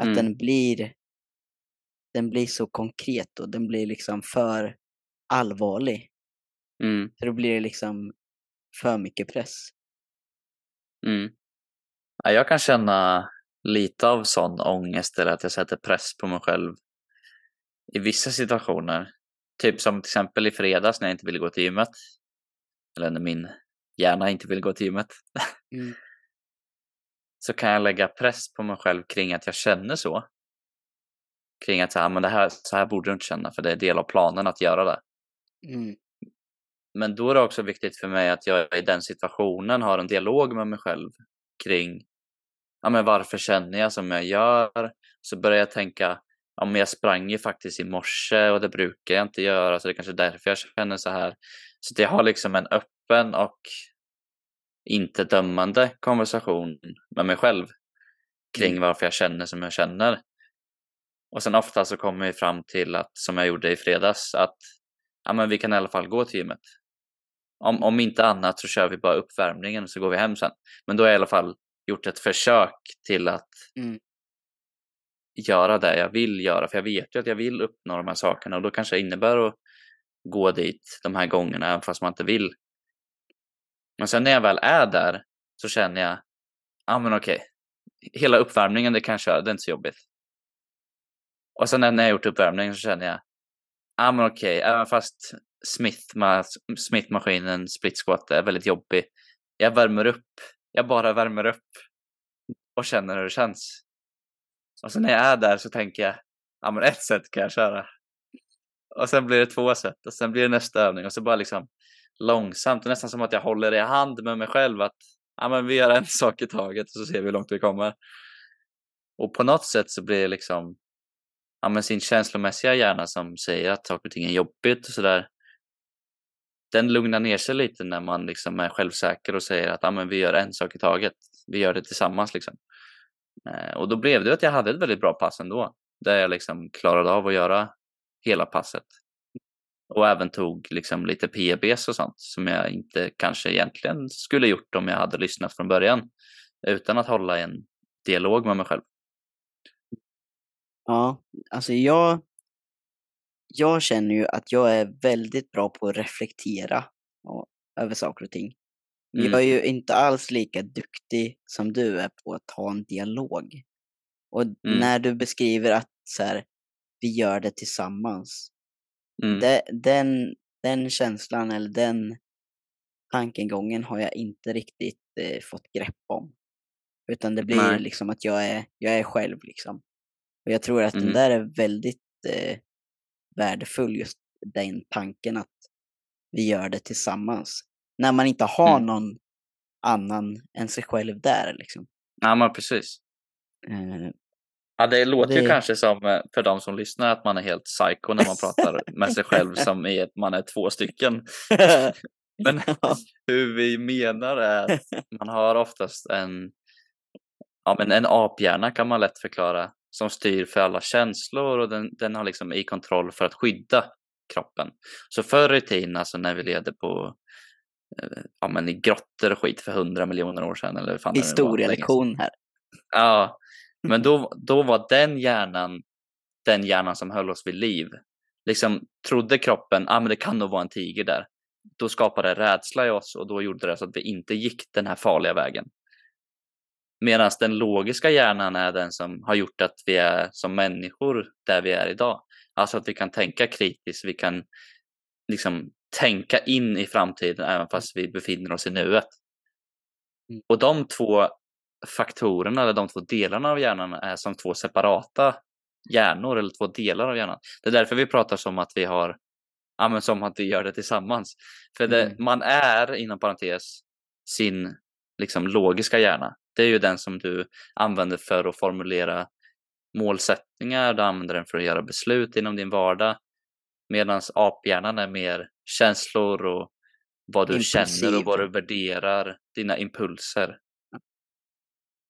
[SPEAKER 1] Att
[SPEAKER 2] Mm.
[SPEAKER 1] den blir den blir så konkret och den blir liksom för allvarlig.
[SPEAKER 2] Mm,
[SPEAKER 1] Så då blir det liksom för mycket press.
[SPEAKER 2] mm. Ja, jag kan känna lite av sån ångest eller att jag sätter press på mig själv i vissa situationer. Typ som till exempel i fredags när jag inte ville gå till gymmet. Eller när min hjärna inte vill gå till gymmet.
[SPEAKER 1] Mm.
[SPEAKER 2] så kan jag lägga press på mig själv kring att jag känner så. Kring att så här, men det här, så här borde du inte känna för det är del av planen att göra det.
[SPEAKER 1] Mm.
[SPEAKER 2] Men då är det också viktigt för mig att jag i den situationen har en dialog med mig själv kring ja, men varför känner jag som jag gör? Så börjar jag tänka, ja, men jag sprang ju faktiskt i morse och det brukar jag inte göra så det är kanske är därför jag känner så här. Så jag har liksom en öppen och inte dömande konversation med mig själv kring
[SPEAKER 1] Mm.
[SPEAKER 2] varför jag känner som jag känner. Och sen ofta så kommer vi fram till att, som jag gjorde i fredags, att ja, men vi kan i alla fall gå till gymmet. Om, om inte annat så kör vi bara uppvärmningen och så går vi hem sen. Men då har jag i alla fall gjort ett försök till att
[SPEAKER 1] Mm.
[SPEAKER 2] göra det jag vill göra. För jag vet ju att jag vill uppnå de här sakerna och då kanske det innebär att gå dit de här gångerna även fast man inte vill. Men sen när jag väl är där så känner jag, ja men okej, hela uppvärmningen det kan jag köra, det är inte så jobbigt. Och sen när jag gjort uppvärmningen så känner jag, ja men okej, även fast Smith, ma- Smith split squat är väldigt jobbig. Jag värmer upp, jag bara värmer upp och känner hur det känns. Och sen när jag är där så tänker jag, ja men ett sätt kan jag köra. Och sen blir det två sätt och sen blir det nästa övning och så bara liksom långsamt, nästan som att jag håller i hand med mig själv att ja men vi gör en sak i taget och så ser vi hur långt vi kommer. Och på något sätt så blir det liksom ja, men sin känslomässiga hjärna som säger att saker och ting är jobbigt och sådär. Den lugnar ner sig lite när man liksom är självsäker och säger att ja, men vi gör en sak i taget. Vi gör det tillsammans liksom. Eh, och då blev det att jag hade ett väldigt bra pass ändå. Där jag liksom klarade av att göra hela passet. Och även tog liksom lite PBs och sånt som jag inte kanske egentligen skulle gjort om jag hade lyssnat från början. Utan att hålla en dialog med mig själv.
[SPEAKER 1] Ja, alltså jag, jag känner ju att jag är väldigt bra på att reflektera ja, över saker och ting.
[SPEAKER 2] Mm.
[SPEAKER 1] Jag är ju inte alls lika duktig som du är på att ha en dialog. Och
[SPEAKER 2] Mm.
[SPEAKER 1] när du beskriver att så här, vi gör det tillsammans.
[SPEAKER 2] Mm.
[SPEAKER 1] Det, den, den känslan eller den tankegången har jag inte riktigt eh, fått grepp om. Utan det blir
[SPEAKER 2] Nej.
[SPEAKER 1] liksom att jag är, jag är själv liksom. Och jag tror att
[SPEAKER 2] Mm.
[SPEAKER 1] den där är väldigt eh, värdefull, just den tanken att vi gör det tillsammans. När man inte har
[SPEAKER 2] Mm.
[SPEAKER 1] någon annan än sig själv där liksom.
[SPEAKER 2] Ja, men precis.
[SPEAKER 1] Eh,
[SPEAKER 2] Ja, det låter ju
[SPEAKER 1] Det-
[SPEAKER 2] kanske som eh, för de som lyssnar att man är helt psycho när man pratar med sig själv som i att man är två stycken. Men hur vi menar är att man har oftast en, ja, men en aphjärna kan man lätt förklara som styr för alla känslor och den, den har liksom i kontroll för att skydda kroppen. Så förr i tiden, alltså när vi levde på eh, ja, men i grottor och skit för hundra miljoner år sedan eller fan
[SPEAKER 1] historielektion här.
[SPEAKER 2] Ja, men då, då var den hjärnan den hjärnan som höll oss vid liv. Liksom trodde kroppen, ah, men det kan nog vara en tiger där. Då skapade det rädsla i oss och då gjorde det så att vi inte gick den här farliga vägen. Medan den logiska hjärnan är den som har gjort att vi är som människor där vi är idag. Alltså att vi kan tänka kritiskt, vi kan liksom tänka in i framtiden även fast vi befinner oss i nuet.
[SPEAKER 1] Mm.
[SPEAKER 2] Och de två faktorerna eller de två delarna av hjärnan är som två separata hjärnor eller två delar av hjärnan. Det är därför vi pratar som att vi har, ja men som att vi gör det tillsammans. För det,
[SPEAKER 1] Mm.
[SPEAKER 2] man är, inom parentes, sin liksom logiska hjärna. Det är ju den som du använder för att formulera målsättningar, du använder den för att göra beslut inom din vardag. Medan aphjärnan är mer känslor och vad du känner och vad du
[SPEAKER 1] Impulsiv.
[SPEAKER 2] värderar, dina impulser.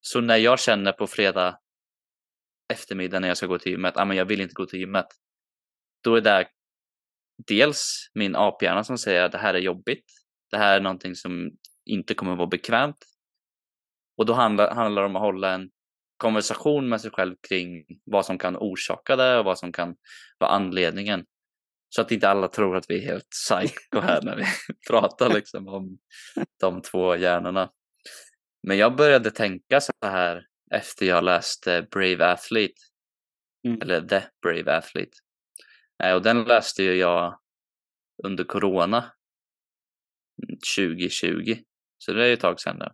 [SPEAKER 2] Så när jag känner på fredag eftermiddag när jag ska gå till gymmet, ah, men jag vill inte gå till gymmet. Då är det dels min aphjärna som säger att det här är jobbigt. Det här är någonting som inte kommer vara bekvämt. Och då handlar, handlar det om att hålla en konversation med sig själv kring vad som kan orsaka det och vad som kan vara anledningen. Så att inte alla tror att vi är helt psycho här när vi pratar liksom om de två hjärnorna. Men jag började tänka så här efter jag läste Brave Athlete.
[SPEAKER 1] Mm.
[SPEAKER 2] Eller The Brave Athlete. Eh, Och den läste ju jag under Corona. mm, 2020. Så det är ju ett tag sedan nu.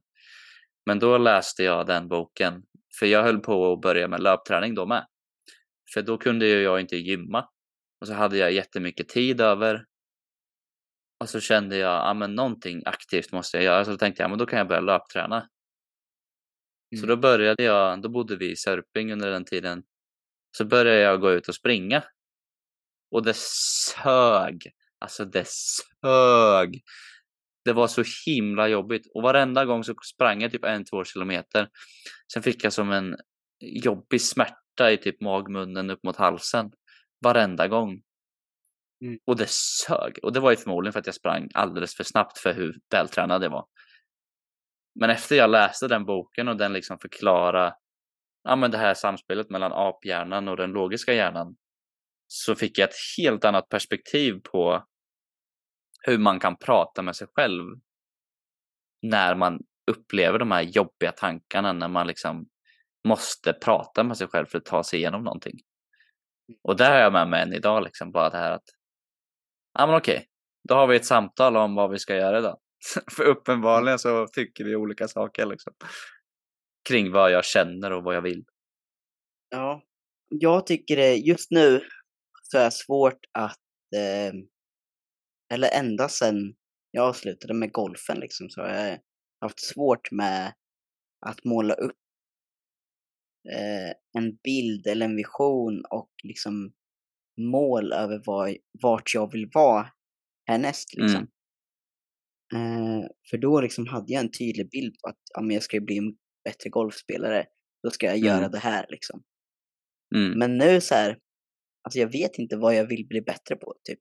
[SPEAKER 2] Men då läste jag den boken. För jag höll på att börja med löpträning då med. För då kunde ju jag inte gymma. Och så hade jag jättemycket tid över. Och så kände jag, ja men någonting aktivt måste jag göra. Så då tänkte jag, men då kan jag börja löpträna. Så
[SPEAKER 1] Mm.
[SPEAKER 2] då började jag, då bodde vi i Sörping under den tiden. Så började jag gå ut och springa. Och det sög. Alltså det sög. Det var så himla jobbigt. Och varenda gång så sprang jag typ en, två kilometer. Sen fick jag som en jobbig smärta i typ magmunnen upp mot halsen. Varenda gång.
[SPEAKER 1] Mm.
[SPEAKER 2] Och det sög. Och det var ju förmodligen för att jag sprang alldeles för snabbt för hur vältränad jag var. Men efter jag läste den boken och den liksom förklara ja, men det här samspelet mellan aphjärnan och den logiska hjärnan så fick jag ett helt annat perspektiv på hur man kan prata med sig själv när man upplever de här jobbiga tankarna när man liksom måste prata med sig själv för att ta sig igenom någonting. Och där har jag med mig än idag liksom bara det här att ja men okej, då har vi ett samtal om vad vi ska göra idag. för uppenbarligen så tycker vi olika saker liksom. Kring vad jag känner och vad jag vill.
[SPEAKER 1] Ja, jag tycker det just nu så är det svårt att, eh, eller ända sedan jag slutade med golfen liksom så har jag haft svårt med att måla upp eh, en bild eller en vision och liksom mål över var, vart jag vill vara härnäst liksom. Eh, för då liksom hade jag en tydlig bild på att ja, men jag ska bli en bättre golfspelare. Då ska jag göra
[SPEAKER 2] Mm.
[SPEAKER 1] det här liksom.
[SPEAKER 2] Mm.
[SPEAKER 1] Men nu så här, alltså jag vet inte vad jag vill bli bättre på typ.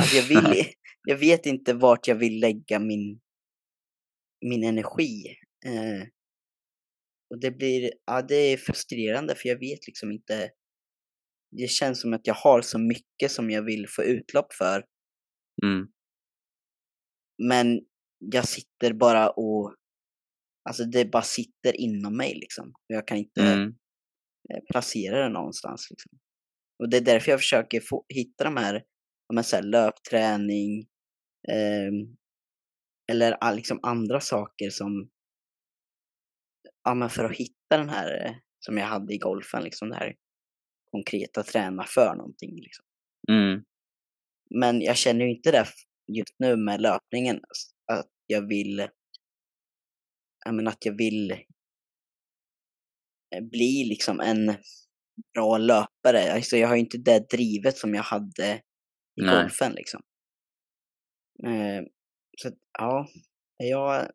[SPEAKER 1] Alltså jag, vill, jag vet inte vart jag vill lägga min, min energi. Eh, och det blir, ja det är frustrerande för jag vet liksom inte. Det känns som att jag har så mycket som jag vill få utlopp för.
[SPEAKER 2] Mm.
[SPEAKER 1] Men jag sitter bara och, alltså det bara sitter inom mig liksom. Jag kan inte,
[SPEAKER 2] Mm.
[SPEAKER 1] eh, placera det någonstans. Liksom. Och det är därför jag försöker få, hitta de här, så här löpträning, eh, eller liksom andra saker som, ja men för att hitta den här, eh, som jag hade i golfen, liksom det här konkreta träna för någonting. Liksom.
[SPEAKER 2] Mm.
[SPEAKER 1] Men jag känner ju inte det just nu med löpningen, att jag vill, jag menar att jag vill eh, bli liksom en bra löpare. Alltså jag har ju inte det drivet som jag hade i
[SPEAKER 2] Nej.
[SPEAKER 1] golfen liksom. Eh, så ja, jag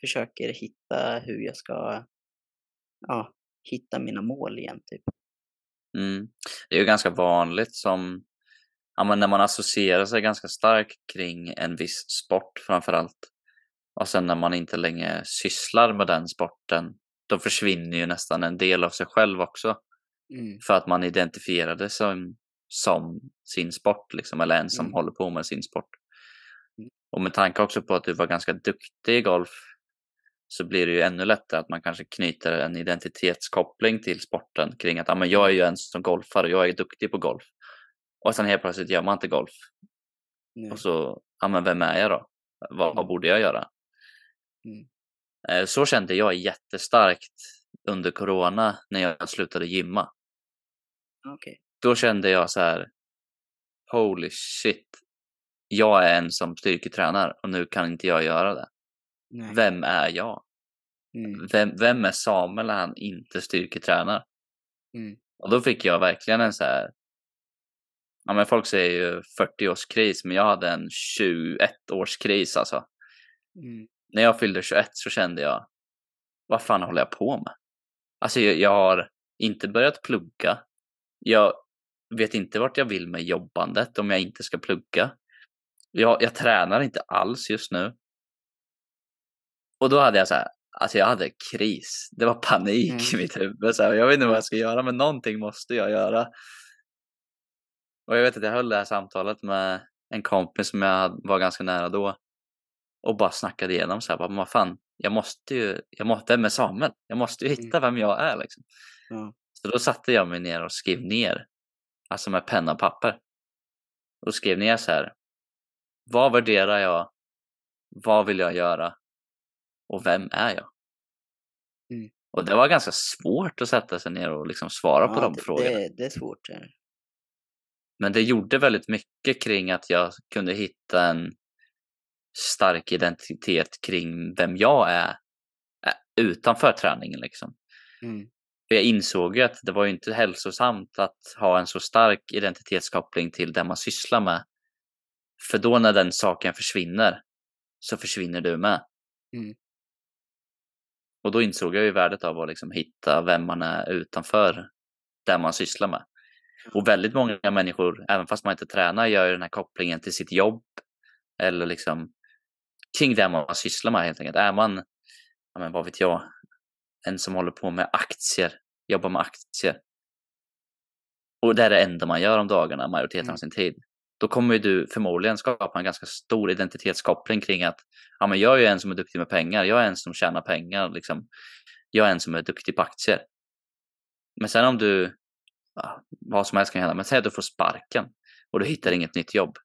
[SPEAKER 1] försöker hitta hur jag ska, ja, hitta mina mål igen typ.
[SPEAKER 2] Mm. Det är ju ganska vanligt som, ja men när man associerar sig ganska starkt kring en viss sport framför allt. Och sen när man inte längre sysslar med den sporten, då försvinner ju nästan en del av sig själv också.
[SPEAKER 1] Mm.
[SPEAKER 2] För att man identifierade sig som, som sin sport, liksom, eller en som
[SPEAKER 1] Mm.
[SPEAKER 2] håller på med sin sport.
[SPEAKER 1] Mm.
[SPEAKER 2] Och med tanke också på att du var ganska duktig i golf så blir det ju ännu lättare att man kanske knyter en identitetskoppling till sporten kring att ah, men jag är ju en som golfar och jag är duktig på golf. Och sen helt plötsligt gör man inte golf.
[SPEAKER 1] Nej.
[SPEAKER 2] Och så, ja men vem är jag då? Vad, vad
[SPEAKER 1] Mm.
[SPEAKER 2] borde jag göra?
[SPEAKER 1] Mm.
[SPEAKER 2] Eh, Så kände jag jättestarkt under corona när jag slutade gymma.
[SPEAKER 1] Okej.
[SPEAKER 2] Då kände jag så här, holy shit, jag är en som styrketränar och nu kan inte jag göra det.
[SPEAKER 1] Nej.
[SPEAKER 2] Vem är jag?
[SPEAKER 1] Mm.
[SPEAKER 2] Vem, vem är Samuel när han inte styrketränar?
[SPEAKER 1] Mm.
[SPEAKER 2] Och då fick jag verkligen en så här, ja men folk säger ju 40-årskris, men jag hade en 21-årskris alltså.
[SPEAKER 1] Mm.
[SPEAKER 2] När jag fyllde 21 så kände jag, vad fan håller jag på med? Alltså jag, jag har inte börjat plugga. Jag vet inte vart jag vill med jobbandet om jag inte ska plugga. Jag, jag tränar inte alls just nu. Och då hade jag så här, alltså jag hade kris. Det var panik
[SPEAKER 1] Mm.
[SPEAKER 2] i mitt huvud. Så här, jag vet inte vad jag ska göra, men någonting måste jag göra. Och jag vet att jag höll det här samtalet med en kompis som jag var ganska nära då. Och bara snackade igenom så här, bara, vad fan, jag måste ju, jag måste, är Samuel? Jag måste ju hitta vem jag är liksom.
[SPEAKER 1] Ja.
[SPEAKER 2] Så då satte jag mig ner och skrev ner, alltså med penna och papper. Och skrev ner så här, vad värderar jag? Vad vill jag göra? Och vem är jag?
[SPEAKER 1] Mm.
[SPEAKER 2] Och det var ganska svårt att sätta sig ner och liksom svara på
[SPEAKER 1] Ja,
[SPEAKER 2] de
[SPEAKER 1] det,
[SPEAKER 2] frågorna.
[SPEAKER 1] det, det är svårt. det.
[SPEAKER 2] Men det gjorde väldigt mycket kring att jag kunde hitta en stark identitet kring vem jag är utanför träningen. Liksom.
[SPEAKER 1] Mm.
[SPEAKER 2] Jag insåg ju att det var inte hälsosamt att ha en så stark identitetskoppling till det man sysslar med. För då när den saken försvinner så försvinner du med.
[SPEAKER 1] Mm.
[SPEAKER 2] Och då insåg jag ju värdet av att liksom hitta vem man är utanför det man sysslar med. Och väldigt många människor, även fast man inte tränar, gör ju den här kopplingen till sitt jobb. Eller liksom kring det man sysslar med helt enkelt. Är man, ja men vad vet jag, en som håller på med aktier, jobbar med aktier. Och det är det enda man gör om dagarna, majoriteten
[SPEAKER 1] Mm.
[SPEAKER 2] av sin tid. Då kommer du förmodligen skapa en ganska stor identitetskoppling kring att ja, men jag är en som är duktig med pengar, jag är en som tjänar pengar, liksom. jag är en som är duktig på aktier. Men sen om du, vad som helst kan hända, men säg att du får sparken och du hittar inget nytt jobb.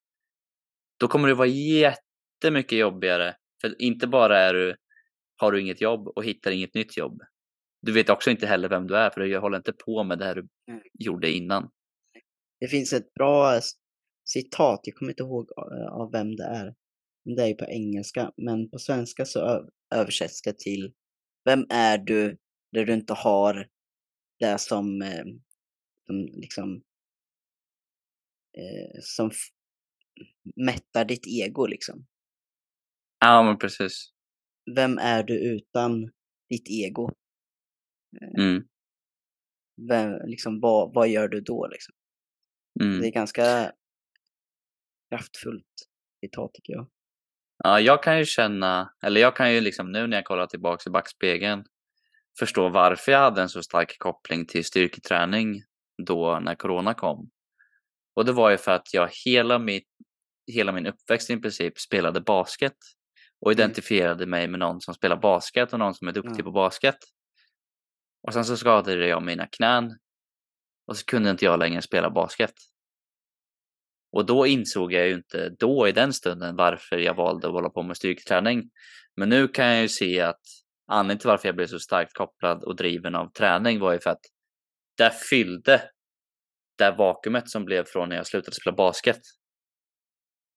[SPEAKER 2] Då kommer det vara jättemycket jobbigare, för inte bara är du, har du inget jobb och hittar inget nytt jobb. Du vet också inte heller vem du är, för du håller inte på med det här du
[SPEAKER 1] Nej.
[SPEAKER 2] gjorde innan.
[SPEAKER 1] Det finns ett bra citat, jag kommer inte ihåg eh, av vem det är. Det är ju på engelska, men på svenska så översätts det till Vem är du där du inte har det som, eh, som liksom eh, som mättar ditt ego liksom.
[SPEAKER 2] Ja, men precis.
[SPEAKER 1] Vem är du utan ditt ego?
[SPEAKER 2] Mm,
[SPEAKER 1] Vem, liksom, vad, vad gör du då liksom?
[SPEAKER 2] mm.
[SPEAKER 1] Det är ganska kraftfullt citat tycker jag.
[SPEAKER 2] Ja, jag kan ju känna, eller jag kan ju liksom nu när jag kollar tillbaka i backspegeln förstå varför jag hade en så stark koppling till styrketräning då när corona kom. Och det var ju för att jag hela, mitt, hela min uppväxt i princip spelade basket och
[SPEAKER 1] Mm.
[SPEAKER 2] identifierade mig med någon som spelar basket och någon som är duktig
[SPEAKER 1] Ja.
[SPEAKER 2] på basket. Och sen så skadade jag mina knän. Och så kunde inte jag längre spela basket. Och då insåg jag ju inte då i den stunden varför jag valde att hålla på med styrketräning. Men nu kan jag ju se att anledningen till varför jag blev så starkt kopplad och driven av träning var ju för att det fyllde det vakuumet som blev från när jag slutade spela basket.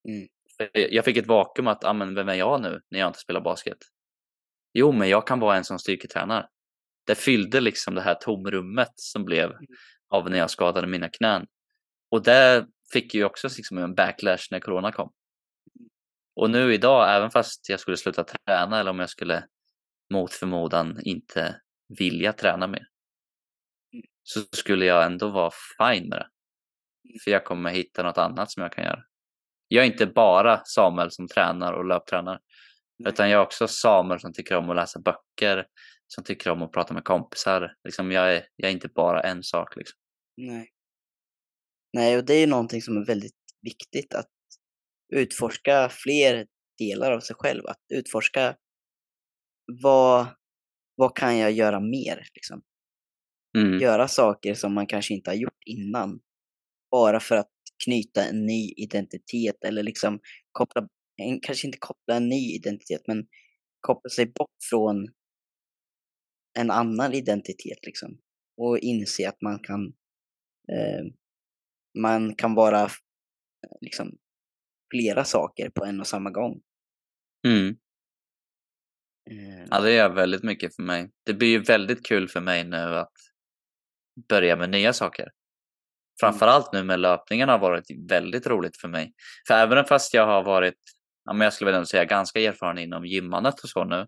[SPEAKER 1] Mm.
[SPEAKER 2] Jag fick ett vakuum att, ah, men vem är jag nu när jag inte spelar basket? Jo, men jag kan vara en som styrketränar. Det fyllde liksom det här tomrummet som blev
[SPEAKER 1] Mm.
[SPEAKER 2] av när jag skadade mina knän. Och det fick ju också liksom en backlash när corona kom. Och nu idag, även fast jag skulle sluta träna eller om jag skulle mot förmodan inte vilja träna mer. Så skulle jag ändå vara fine med det. För jag kommer hitta något annat som jag kan göra. Jag är inte bara Samuel som tränar och löptränar.
[SPEAKER 1] Nej.
[SPEAKER 2] Utan jag är också Samuel som tycker om att läsa böcker. Som tycker om att prata med kompisar. Liksom jag, är, jag är inte bara en sak. Liksom.
[SPEAKER 1] Nej. Nej, och det är någonting som är väldigt viktigt att utforska fler delar av sig själv. Att utforska vad, vad kan jag göra mer? Liksom.
[SPEAKER 2] Mm.
[SPEAKER 1] Göra saker som man kanske inte har gjort innan. Bara för att knyta en ny identitet eller liksom koppla, en, kanske inte koppla en ny identitet, men koppla sig bort från en annan identitet liksom. Och inse att man kan eh, man kan vara eh, liksom flera saker på en och samma gång.
[SPEAKER 2] Mm.
[SPEAKER 1] Eh,
[SPEAKER 2] Ja, det gör väldigt mycket för mig. Det blir ju väldigt kul för mig nu att börja med nya saker. Framförallt nu med löpningen har varit väldigt roligt för mig. För även fast jag har varit, ja, men jag skulle väl ändå säga ganska erfaren inom gymmandet och så nu.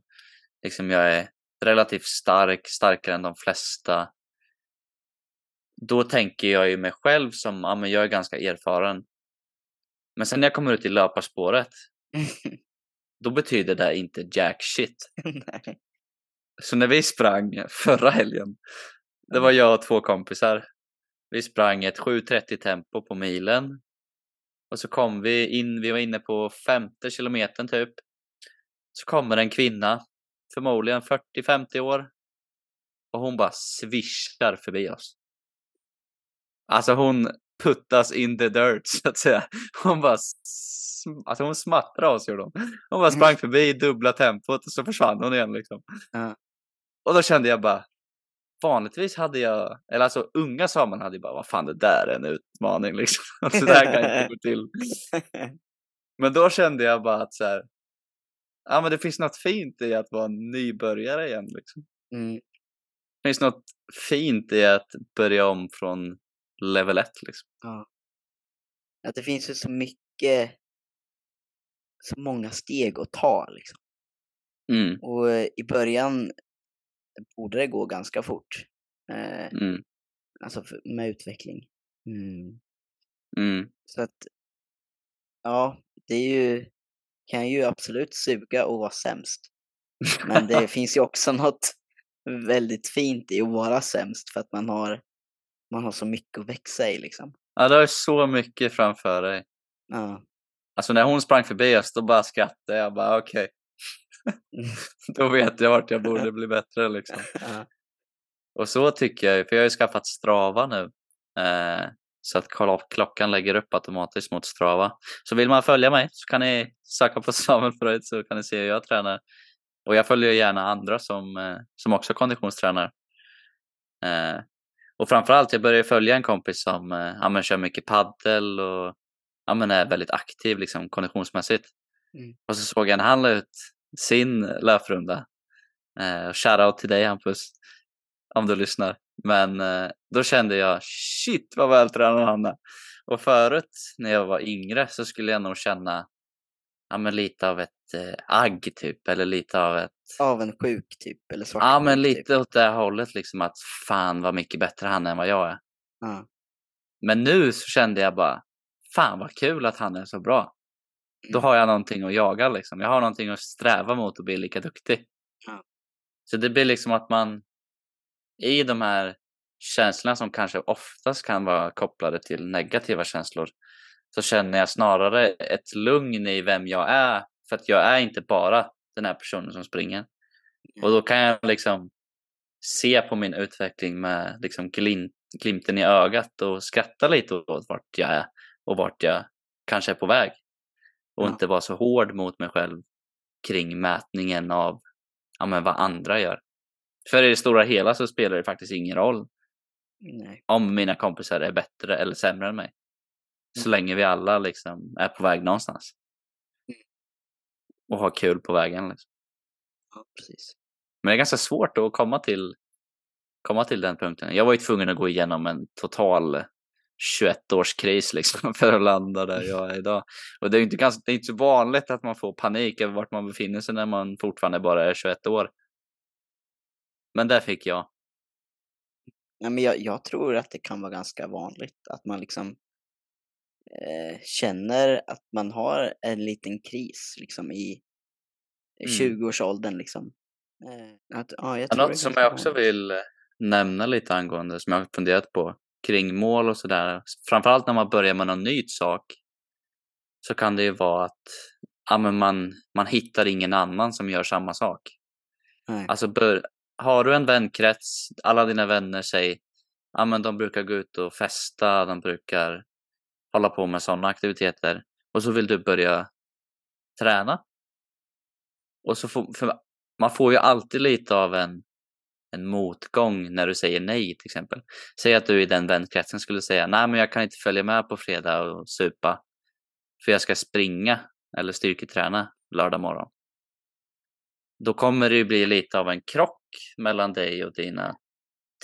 [SPEAKER 2] Liksom jag är relativt stark, starkare än de flesta. Då tänker jag ju mig själv som, ja men jag är ganska erfaren. Men sen när jag kommer ut i löparspåret, då betyder det inte jack shit. Så när vi sprang förra helgen, det var jag och två kompisar. Vi sprang ett 7.30 tempo på milen. Och så kom vi in, vi var inne på femte kilometern typ. Så kommer en kvinna, förmodligen 40-50 år. Och hon bara svischar förbi oss. Alltså hon puttas in the dirt så att säga. Hon bara, alltså hon smattrade oss gjorde hon. Hon bara sprang förbi i dubbla tempot och så försvann hon igen liksom.
[SPEAKER 1] Ja.
[SPEAKER 2] Och då kände jag bara, vanligtvis hade jag, eller alltså unga Samuel hade ju bara, vad fan det där är en utmaning liksom. Så där kan inte gå till. Men då kände jag bara att så här, ja men det finns något fint i att vara nybörjare igen liksom.
[SPEAKER 1] Mm.
[SPEAKER 2] Det finns något fint i att börja om från level 1 liksom.
[SPEAKER 1] Att det finns ju så mycket, så många steg att ta liksom.
[SPEAKER 2] Mm,
[SPEAKER 1] Och eh, i början borde det gå ganska fort. Eh,
[SPEAKER 2] mm,
[SPEAKER 1] alltså med utveckling. Mm.
[SPEAKER 2] mm,
[SPEAKER 1] Så att, ja, det är ju, kan ju absolut suga och vara sämst. Men det finns ju också något väldigt fint i att vara sämst för att man har, man har så mycket att växa i liksom.
[SPEAKER 2] Ja, du har så mycket framför dig.
[SPEAKER 1] Ja.
[SPEAKER 2] Alltså när hon sprang förbi oss, då bara skrattade jag. bara okej, då vet jag vart jag borde bli bättre liksom. Och så tycker jag för jag har ju skaffat Strava nu. Eh, så att klockan lägger upp automatiskt mot Strava. Så vill man följa mig så kan ni söka på Samuel Freud så kan ni se hur jag tränar. Och jag följer gärna andra som, eh, som också konditionstränar. Eh, och framförallt, jag började följa en kompis som eh, ja, men kör mycket paddel och ja, men är väldigt aktiv liksom, konditionsmässigt.
[SPEAKER 1] Mm.
[SPEAKER 2] Och så såg jag när han la ut sin löprunda. Eh, shoutout till dig Hampus, om du lyssnar. Men eh, då kände jag, shit vad vältränad han är. Och förut när jag var yngre så skulle jag nog känna ja, men lite av ett eh, agg typ, eller lite av ett
[SPEAKER 1] Avundsjuk typ, eller
[SPEAKER 2] Ja
[SPEAKER 1] svartsjuk
[SPEAKER 2] men
[SPEAKER 1] typ.
[SPEAKER 2] lite åt det hållet liksom att fan vad mycket bättre han är än vad jag är.
[SPEAKER 1] Ja.
[SPEAKER 2] Men nu så kände jag bara, fan vad kul att han är så bra. Då
[SPEAKER 1] Mm.
[SPEAKER 2] har jag någonting att jaga liksom. Jag har någonting att sträva mot och bli lika duktig.
[SPEAKER 1] Ja.
[SPEAKER 2] Så det blir liksom att man i de här känslorna som kanske oftast kan vara kopplade till negativa känslor så känner jag snarare ett lugn i vem jag är. För att jag är inte bara den här personen som springer. Och då kan jag liksom se på min utveckling med liksom glimt, glimten i ögat och skratta lite åt vart jag är och vart jag kanske är på väg. Och
[SPEAKER 1] Ja.
[SPEAKER 2] inte vara så hård mot mig själv kring mätningen av ja, men vad andra gör. För i det stora hela så spelar det faktiskt ingen roll
[SPEAKER 1] Nej.
[SPEAKER 2] om mina kompisar är bättre eller sämre än mig. Så
[SPEAKER 1] Mm.
[SPEAKER 2] länge vi alla liksom är på väg någonstans.
[SPEAKER 1] Mm.
[SPEAKER 2] Och har kul på vägen. Liksom.
[SPEAKER 1] Ja, precis.
[SPEAKER 2] Men det är ganska svårt att komma till, komma till den punkten. Jag var ju tvungen att gå igenom en total 21-årskris liksom för att landa där jag är idag. Och det är ju inte, ganska, det är inte så vanligt att man får panik över vart man befinner sig när man fortfarande bara är 21 år. Men där fick jag.
[SPEAKER 1] Nej, men jag, jag tror att det kan vara ganska vanligt att man liksom eh, känner att man har en liten kris liksom i
[SPEAKER 2] Mm.
[SPEAKER 1] 20-årsåldern liksom. Eh, att, ja, jag
[SPEAKER 2] Ja,
[SPEAKER 1] tror
[SPEAKER 2] Något som jag också vill nämna lite angående, som jag har funderat på, kring mål och sådär. Framförallt när man börjar med någon ny sak. Så kan det ju vara att ja, men man, man hittar ingen annan som gör samma sak.
[SPEAKER 1] Nej.
[SPEAKER 2] Alltså bör, har du en vänkrets, alla dina vänner säger, ja men de brukar gå ut och festa, de brukar hålla på med sådana aktiviteter. Och så vill du börja träna. Och så får, man får ju alltid lite av en, en motgång när du säger nej till exempel. Säg att du i den vänkretsen skulle säga, nej men jag kan inte följa med på fredag och supa. För jag ska springa eller styrketräna lördag morgon. Då kommer det ju bli lite av en krock mellan dig och dina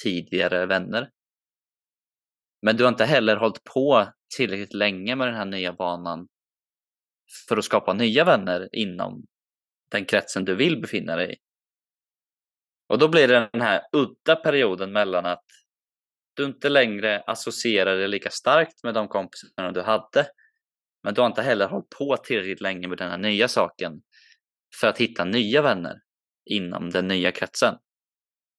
[SPEAKER 2] tidigare vänner. Men du har inte heller hållit på tillräckligt länge med den här nya vanan för att skapa nya vänner inom den kretsen du vill befinna dig i. Och då blir det den här udda perioden mellan att du inte längre associerar dig lika starkt med de kompisarna du hade. Men du har inte heller hållit på tillräckligt länge med den här nya saken för att hitta nya vänner inom den nya kretsen.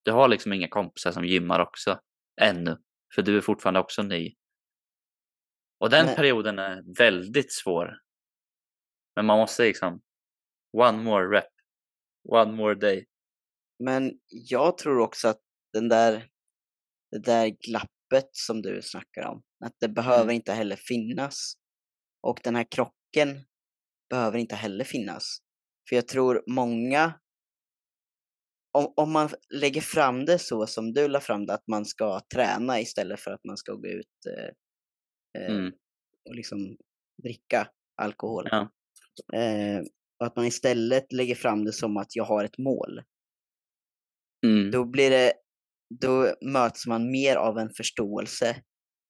[SPEAKER 2] Du har liksom inga kompisar som gymmar också ännu, för du är fortfarande också ny. Och den
[SPEAKER 1] Nej.
[SPEAKER 2] perioden är väldigt svår. Men man måste liksom one more rep, one more day.
[SPEAKER 1] Men jag tror också att den där, det där glappet som du snackar om, att det behöver
[SPEAKER 2] Mm.
[SPEAKER 1] inte heller finnas. Och den här krocken behöver inte heller finnas. För jag tror många, om, om man lägger fram det så som du la fram det, att man ska träna istället för att man ska gå ut eh, eh,
[SPEAKER 2] Mm.
[SPEAKER 1] och liksom dricka alkohol.
[SPEAKER 2] Ja.
[SPEAKER 1] Eh, och att man istället lägger fram det som att jag har ett mål.
[SPEAKER 2] Mm.
[SPEAKER 1] Då blir det, då möts man mer av en förståelse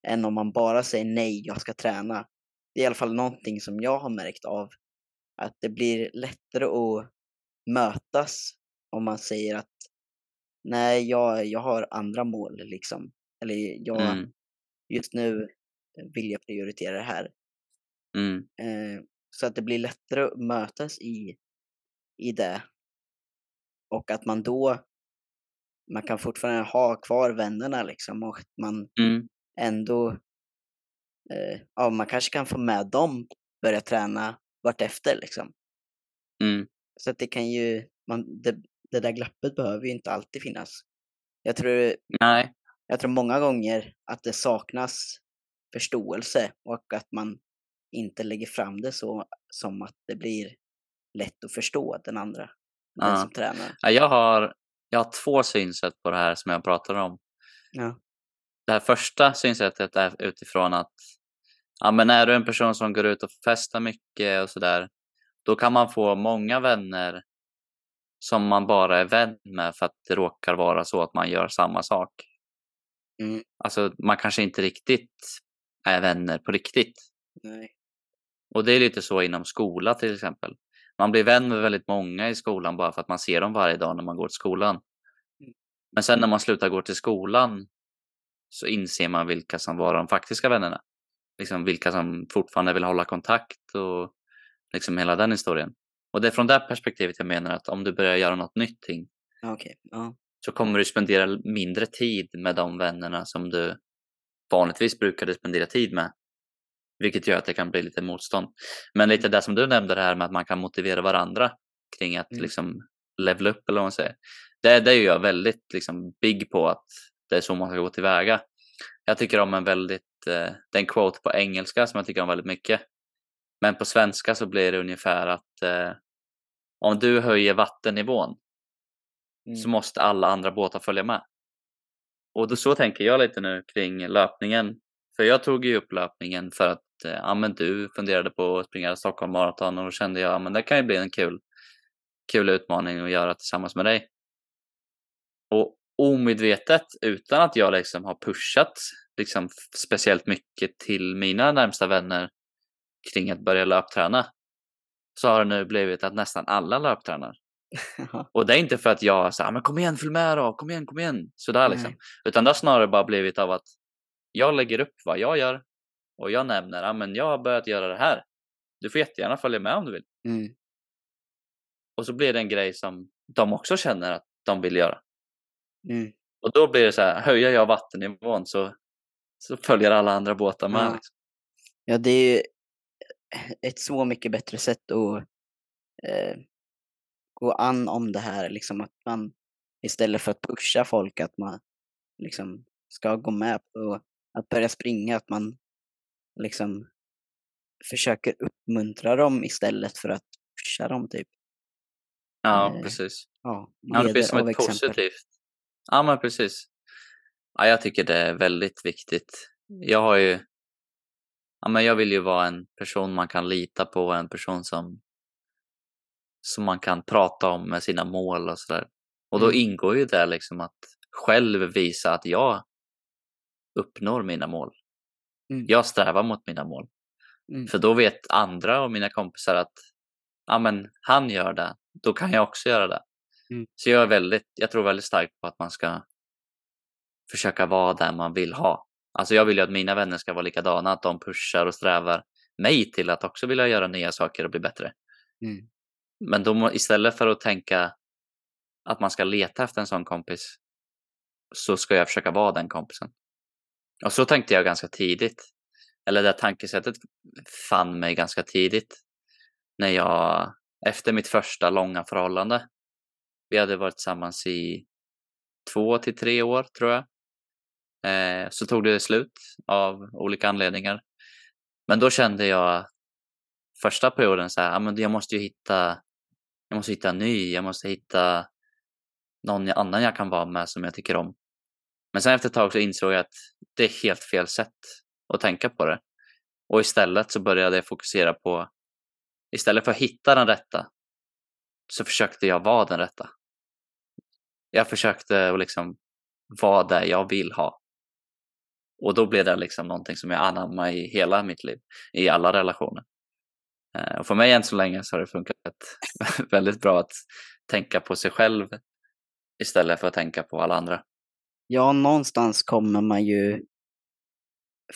[SPEAKER 1] än om man bara säger nej, jag ska träna. Det är i alla fall någonting som jag har märkt av. Att det blir lättare att mötas om man säger att nej, jag, jag har andra mål liksom. Eller jag,
[SPEAKER 2] Mm.
[SPEAKER 1] just nu vill jag prioritera det här.
[SPEAKER 2] Mm.
[SPEAKER 1] Eh, så att det blir lättare att mötas i, i det. Och att man då, man kan fortfarande ha kvar vännerna liksom och man
[SPEAKER 2] Mm.
[SPEAKER 1] ändå, eh, ja man kanske kan få med dem börja träna vartefter liksom.
[SPEAKER 2] Mm.
[SPEAKER 1] Så att det kan ju, man, det, det där glappet behöver ju inte alltid finnas. Jag tror,
[SPEAKER 2] Nej.
[SPEAKER 1] jag tror många gånger att det saknas förståelse och att man inte lägger fram det så som att det blir lätt att förstå den andra, den
[SPEAKER 2] Ja.
[SPEAKER 1] som tränar.
[SPEAKER 2] Ja, Jag har, jag har två synsätt på det här som jag pratar om.
[SPEAKER 1] Ja.
[SPEAKER 2] Det här första synsättet är utifrån att ja, men är du en person som går ut och festar mycket och sådär, då kan man få många vänner som man bara är vän med för att det råkar vara så att man gör samma sak.
[SPEAKER 1] Mm.
[SPEAKER 2] Alltså, man kanske inte riktigt är vänner på riktigt.
[SPEAKER 1] Nej.
[SPEAKER 2] Och det är lite så inom skola till exempel. Man blir vän med väldigt många i skolan bara för att man ser dem varje dag när man går till skolan.
[SPEAKER 1] Mm.
[SPEAKER 2] Men sen när man slutar gå till skolan så inser man vilka som var de faktiska vännerna. Liksom vilka som fortfarande vill hålla kontakt och liksom hela den historien. Och det är från det perspektivet jag menar att om du börjar göra något nytt ting
[SPEAKER 1] Okej. Ja.
[SPEAKER 2] så kommer du spendera mindre tid med de vännerna som du vanligtvis brukade spendera tid med. Vilket gör att det kan bli lite motstånd. Men lite det som du nämnde det här med att man kan motivera varandra kring att
[SPEAKER 1] Mm.
[SPEAKER 2] liksom level upp eller vad man säger. Det, det är jag väldigt liksom big på att det är så man ska gå tillväga. Jag tycker om en väldigt, eh, det är en quote på engelska som jag tycker om väldigt mycket. Men på svenska så blir det ungefär att eh, om du höjer vattennivån mm. så måste alla andra båtar följa med. Och då så tänker jag lite nu kring löpningen. För jag tog ju upp löpningen för att eh, ja, men du funderade på att springa Stockholm Marathon och då kände jag att ja, det kan ju bli en kul, kul utmaning att göra tillsammans med dig. Och omedvetet, utan att jag liksom har pushat liksom speciellt mycket till mina närmsta vänner kring att börja löpträna, så har det nu blivit att nästan alla löptränar. och det är inte för att jag säger men kom igen, följ med då, kom igen, kom igen, sådär liksom. Utan det har snarare bara blivit av att jag lägger upp vad jag gör och jag nämner, ja men jag har börjat göra det här. Du får jättegärna följa med om du vill.
[SPEAKER 1] Mm.
[SPEAKER 2] Och så blir det en grej som de också känner att de vill göra.
[SPEAKER 1] Mm.
[SPEAKER 2] Och då blir det så här, höjer jag vattennivån så, så följer alla andra båtar med.
[SPEAKER 1] Ja.
[SPEAKER 2] Liksom.
[SPEAKER 1] ja, det är ju ett så mycket bättre sätt att eh, gå an om det här, liksom att man istället för att pusha folk, att man liksom ska gå med på att börja springa, att man liksom försöker uppmuntra dem istället för att pusha dem typ.
[SPEAKER 2] Ja,
[SPEAKER 1] Eh,
[SPEAKER 2] precis.
[SPEAKER 1] Ja,
[SPEAKER 2] Ja, det blir som ett positivt. Ja, men precis. Ja, jag tycker det är väldigt viktigt. Jag har ju... Ja, men jag vill ju vara en person man kan lita på, en person som, som man kan prata om med sina mål och sådär. Och då
[SPEAKER 1] Mm.
[SPEAKER 2] ingår ju det liksom att själv visa att jag uppnår mina mål.
[SPEAKER 1] Mm.
[SPEAKER 2] Jag strävar mot mina mål.
[SPEAKER 1] Mm.
[SPEAKER 2] För då vet andra och mina kompisar att ja, men han gör det, då kan jag också göra det.
[SPEAKER 1] Mm.
[SPEAKER 2] Så jag, är väldigt, jag tror väldigt starkt på att man ska försöka vara där man vill ha. Alltså jag vill ju att mina vänner ska vara likadana, att de pushar och strävar mig till att också vilja göra nya saker och bli bättre.
[SPEAKER 1] Mm.
[SPEAKER 2] Men då, istället för att tänka att man ska leta efter en sån kompis så ska jag försöka vara den kompisen. Och så tänkte jag ganska tidigt. Eller det tankesättet fann mig ganska tidigt. När jag, efter mitt första långa förhållande, vi hade varit tillsammans i två till tre år tror jag. Eh, så tog det slut av olika anledningar. Men då kände jag första perioden så här, jag måste ju hitta, jag måste hitta en ny, jag måste hitta någon annan jag kan vara med som jag tycker om. Men sen efter ett tag så insåg jag att det är helt fel sätt att tänka på det. Och istället så började jag fokusera på, istället för att hitta den rätta, så försökte jag vara den rätta. Jag försökte att liksom vara där jag vill ha. Och då blev det liksom någonting som jag anammade i hela mitt liv, i alla relationer. Eh, och för mig än så länge så har det funkat väldigt bra att tänka på sig själv istället för att tänka på alla andra.
[SPEAKER 1] Ja, någonstans kommer man ju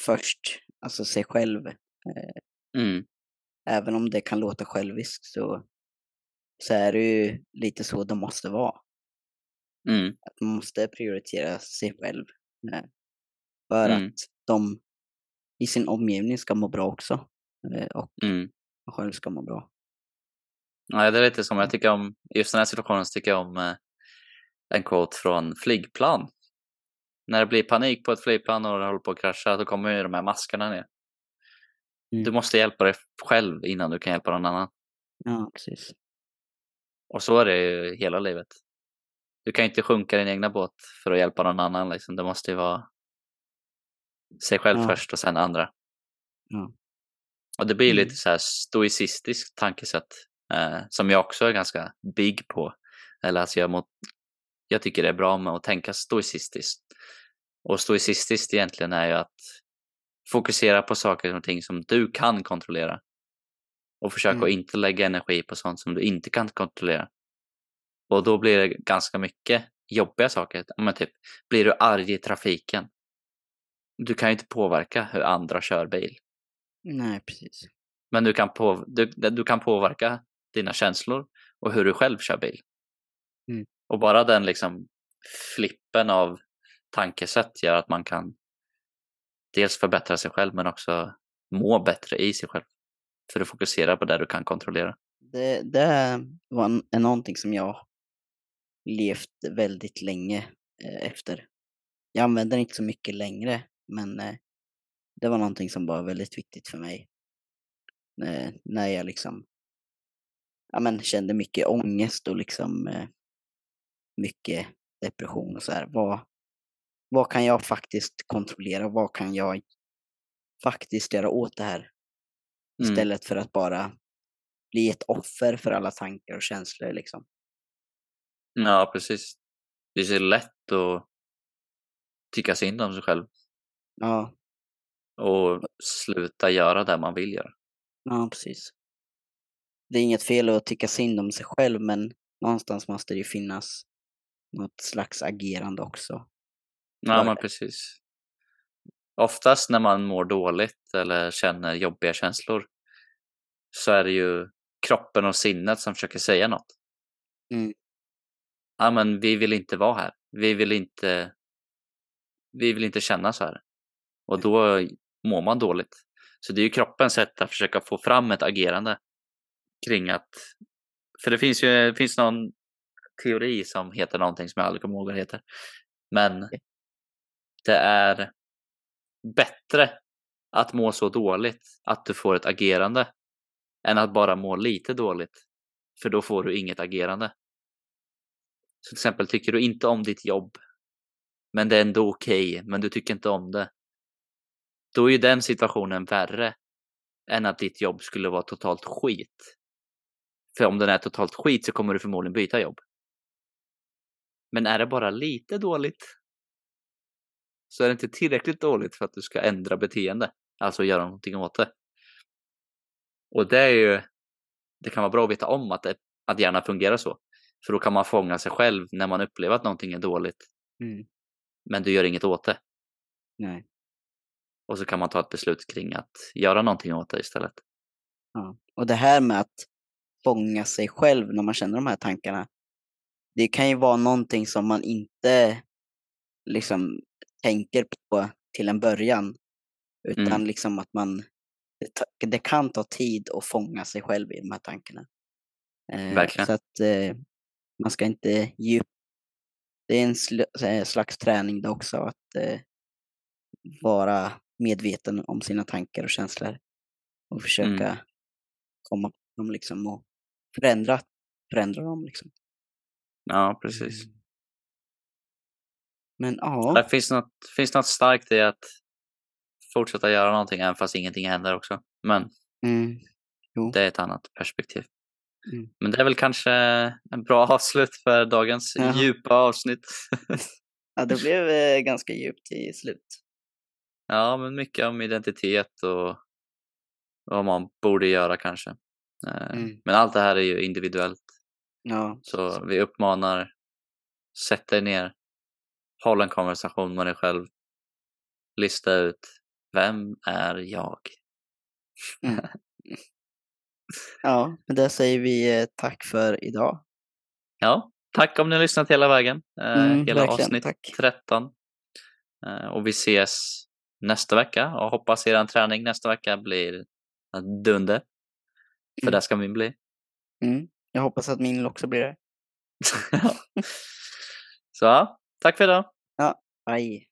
[SPEAKER 1] först, alltså sig själv.
[SPEAKER 2] Mm,
[SPEAKER 1] Även om det kan låta själviskt så, så är det ju lite så det måste vara.
[SPEAKER 2] mm,
[SPEAKER 1] Att man måste prioritera sig själv. eh, För
[SPEAKER 2] Mm.
[SPEAKER 1] att de i sin omgivning ska må bra också. eh, Och
[SPEAKER 2] mm.
[SPEAKER 1] man själv ska må bra.
[SPEAKER 2] Ja, det är lite som jag tycker om, just den här situationen så tycker jag om eh, en quote från flygplan. När det blir panik på ett flygplan och det håller på att krascha, då kommer ju de här maskarna ner.
[SPEAKER 1] Mm.
[SPEAKER 2] Du måste hjälpa dig själv innan du kan hjälpa någon annan.
[SPEAKER 1] Ja, precis.
[SPEAKER 2] Och så är det ju hela livet. Du kan ju inte sjunka din egna båt för att hjälpa någon annan. Liksom. Det måste ju vara sig själv
[SPEAKER 1] Ja.
[SPEAKER 2] först och sen andra.
[SPEAKER 1] Ja.
[SPEAKER 2] Och det blir
[SPEAKER 1] Mm.
[SPEAKER 2] lite så här stoicistiskt tankesätt eh, som jag också är ganska big på. Eller alltså jag, må, jag tycker det är bra med att tänka stoicistiskt. Och stoicistiskt egentligen är ju att fokusera på saker och ting som du kan kontrollera. Och försöka
[SPEAKER 1] Mm.
[SPEAKER 2] att inte lägga energi på sånt som du inte kan kontrollera. Och då blir det ganska mycket jobbiga saker. Men typ, blir du arg i trafiken? Du kan ju inte påverka hur andra kör bil.
[SPEAKER 1] Nej, precis.
[SPEAKER 2] Men du kan, på, du, du kan påverka dina känslor och hur du själv kör bil. Och bara den liksom flippen av tankesätt gör att man kan dels förbättra sig själv men också må bättre i sig själv. För du fokuserar på det du kan kontrollera.
[SPEAKER 1] Det, det var en, är någonting som jag levt väldigt länge eh, efter. Jag använder inte så mycket längre, men eh, det var någonting som var väldigt viktigt för mig. Eh, när jag liksom ja, men, kände mycket ångest och liksom eh, mycket depression och så här. Vad, vad kan jag faktiskt kontrollera? Vad kan jag faktiskt göra åt det här?
[SPEAKER 2] Mm.
[SPEAKER 1] Istället för att bara bli ett offer för alla tankar och känslor liksom.
[SPEAKER 2] Ja, precis. Det är så lätt att tycka synd om sig själv
[SPEAKER 1] Ja,
[SPEAKER 2] och sluta göra det man vill göra.
[SPEAKER 1] ja precis. Det är inget fel att tycka synd om sig själv, men någonstans måste det ju finnas något slags agerande också.
[SPEAKER 2] Ja, men precis. Oftast när man mår dåligt eller känner jobbiga känslor så är det ju kroppen och sinnet som försöker säga något.
[SPEAKER 1] Mm.
[SPEAKER 2] Ja, men vi vill inte vara här. Vi vill inte. Vi vill inte känna så här. Och då mår man dåligt. Så det är ju kroppens sätt att försöka få fram ett agerande kring att. För det finns ju finns någon teori som heter någonting som jag aldrig kommer ihåg vad det heter. Men det är bättre att må så dåligt att du får ett agerande än att bara må lite dåligt. För då får du inget agerande. Så till exempel tycker du inte om ditt jobb men det är ändå okej, men du tycker inte om det. Då är ju den situationen värre än att ditt jobb skulle vara totalt skit. För om den är totalt skit så kommer du förmodligen byta jobb. Men är det bara lite dåligt så är det inte tillräckligt dåligt för att du ska ändra beteende, alltså göra någonting åt det. Och det är ju, det kan vara bra att veta om att, det, att hjärnan fungerar så. För då kan man fånga sig själv när man upplever att någonting är dåligt,
[SPEAKER 1] Mm.
[SPEAKER 2] men du gör inget åt det.
[SPEAKER 1] Nej.
[SPEAKER 2] Och så kan man ta ett beslut kring att göra någonting åt det istället.
[SPEAKER 1] Ja. Och det här med att fånga sig själv när man känner de här tankarna. Det kan ju vara någonting som man inte liksom tänker på till en början. Utan
[SPEAKER 2] Mm.
[SPEAKER 1] liksom att man, det, det kan ta tid att fånga sig själv i de här tankarna. Eh,
[SPEAKER 2] Verkligen.
[SPEAKER 1] Så att eh, man ska inte upp. Det är en sl- slags träning det också att eh, vara medveten om sina tankar och känslor. Och försöka
[SPEAKER 2] Mm.
[SPEAKER 1] komma på dem liksom och förändra, förändra dem liksom.
[SPEAKER 2] Ja, precis.
[SPEAKER 1] Mm. Men ja,
[SPEAKER 2] Det finns något, finns något starkt i att fortsätta göra någonting även fast ingenting händer också. Men
[SPEAKER 1] mm,
[SPEAKER 2] det är ett annat perspektiv.
[SPEAKER 1] Mm.
[SPEAKER 2] Men det är väl kanske en bra avslut för dagens
[SPEAKER 1] Ja.
[SPEAKER 2] djupa avsnitt.
[SPEAKER 1] ja, det blev eh, ganska djupt i slut.
[SPEAKER 2] ja, men mycket om identitet och vad man borde göra kanske. Eh,
[SPEAKER 1] Mm.
[SPEAKER 2] Men allt det här är ju individuellt.
[SPEAKER 1] Ja,
[SPEAKER 2] Så vi uppmanar, sätt dig ner, håll en konversation med dig själv, lista ut, vem är jag?
[SPEAKER 1] ja, men där säger vi eh, tack för idag.
[SPEAKER 2] Ja, tack om ni har lyssnat hela vägen. Eh,
[SPEAKER 1] Mm,
[SPEAKER 2] hela avsnitt
[SPEAKER 1] tack.
[SPEAKER 2] 13. Eh, och vi ses nästa vecka och hoppas er träning nästa vecka blir dunder. För
[SPEAKER 1] Mm.
[SPEAKER 2] det ska min bli.
[SPEAKER 1] Mm. Jag hoppas att min också blir det.
[SPEAKER 2] Så ja, tack för idag.
[SPEAKER 1] Bye.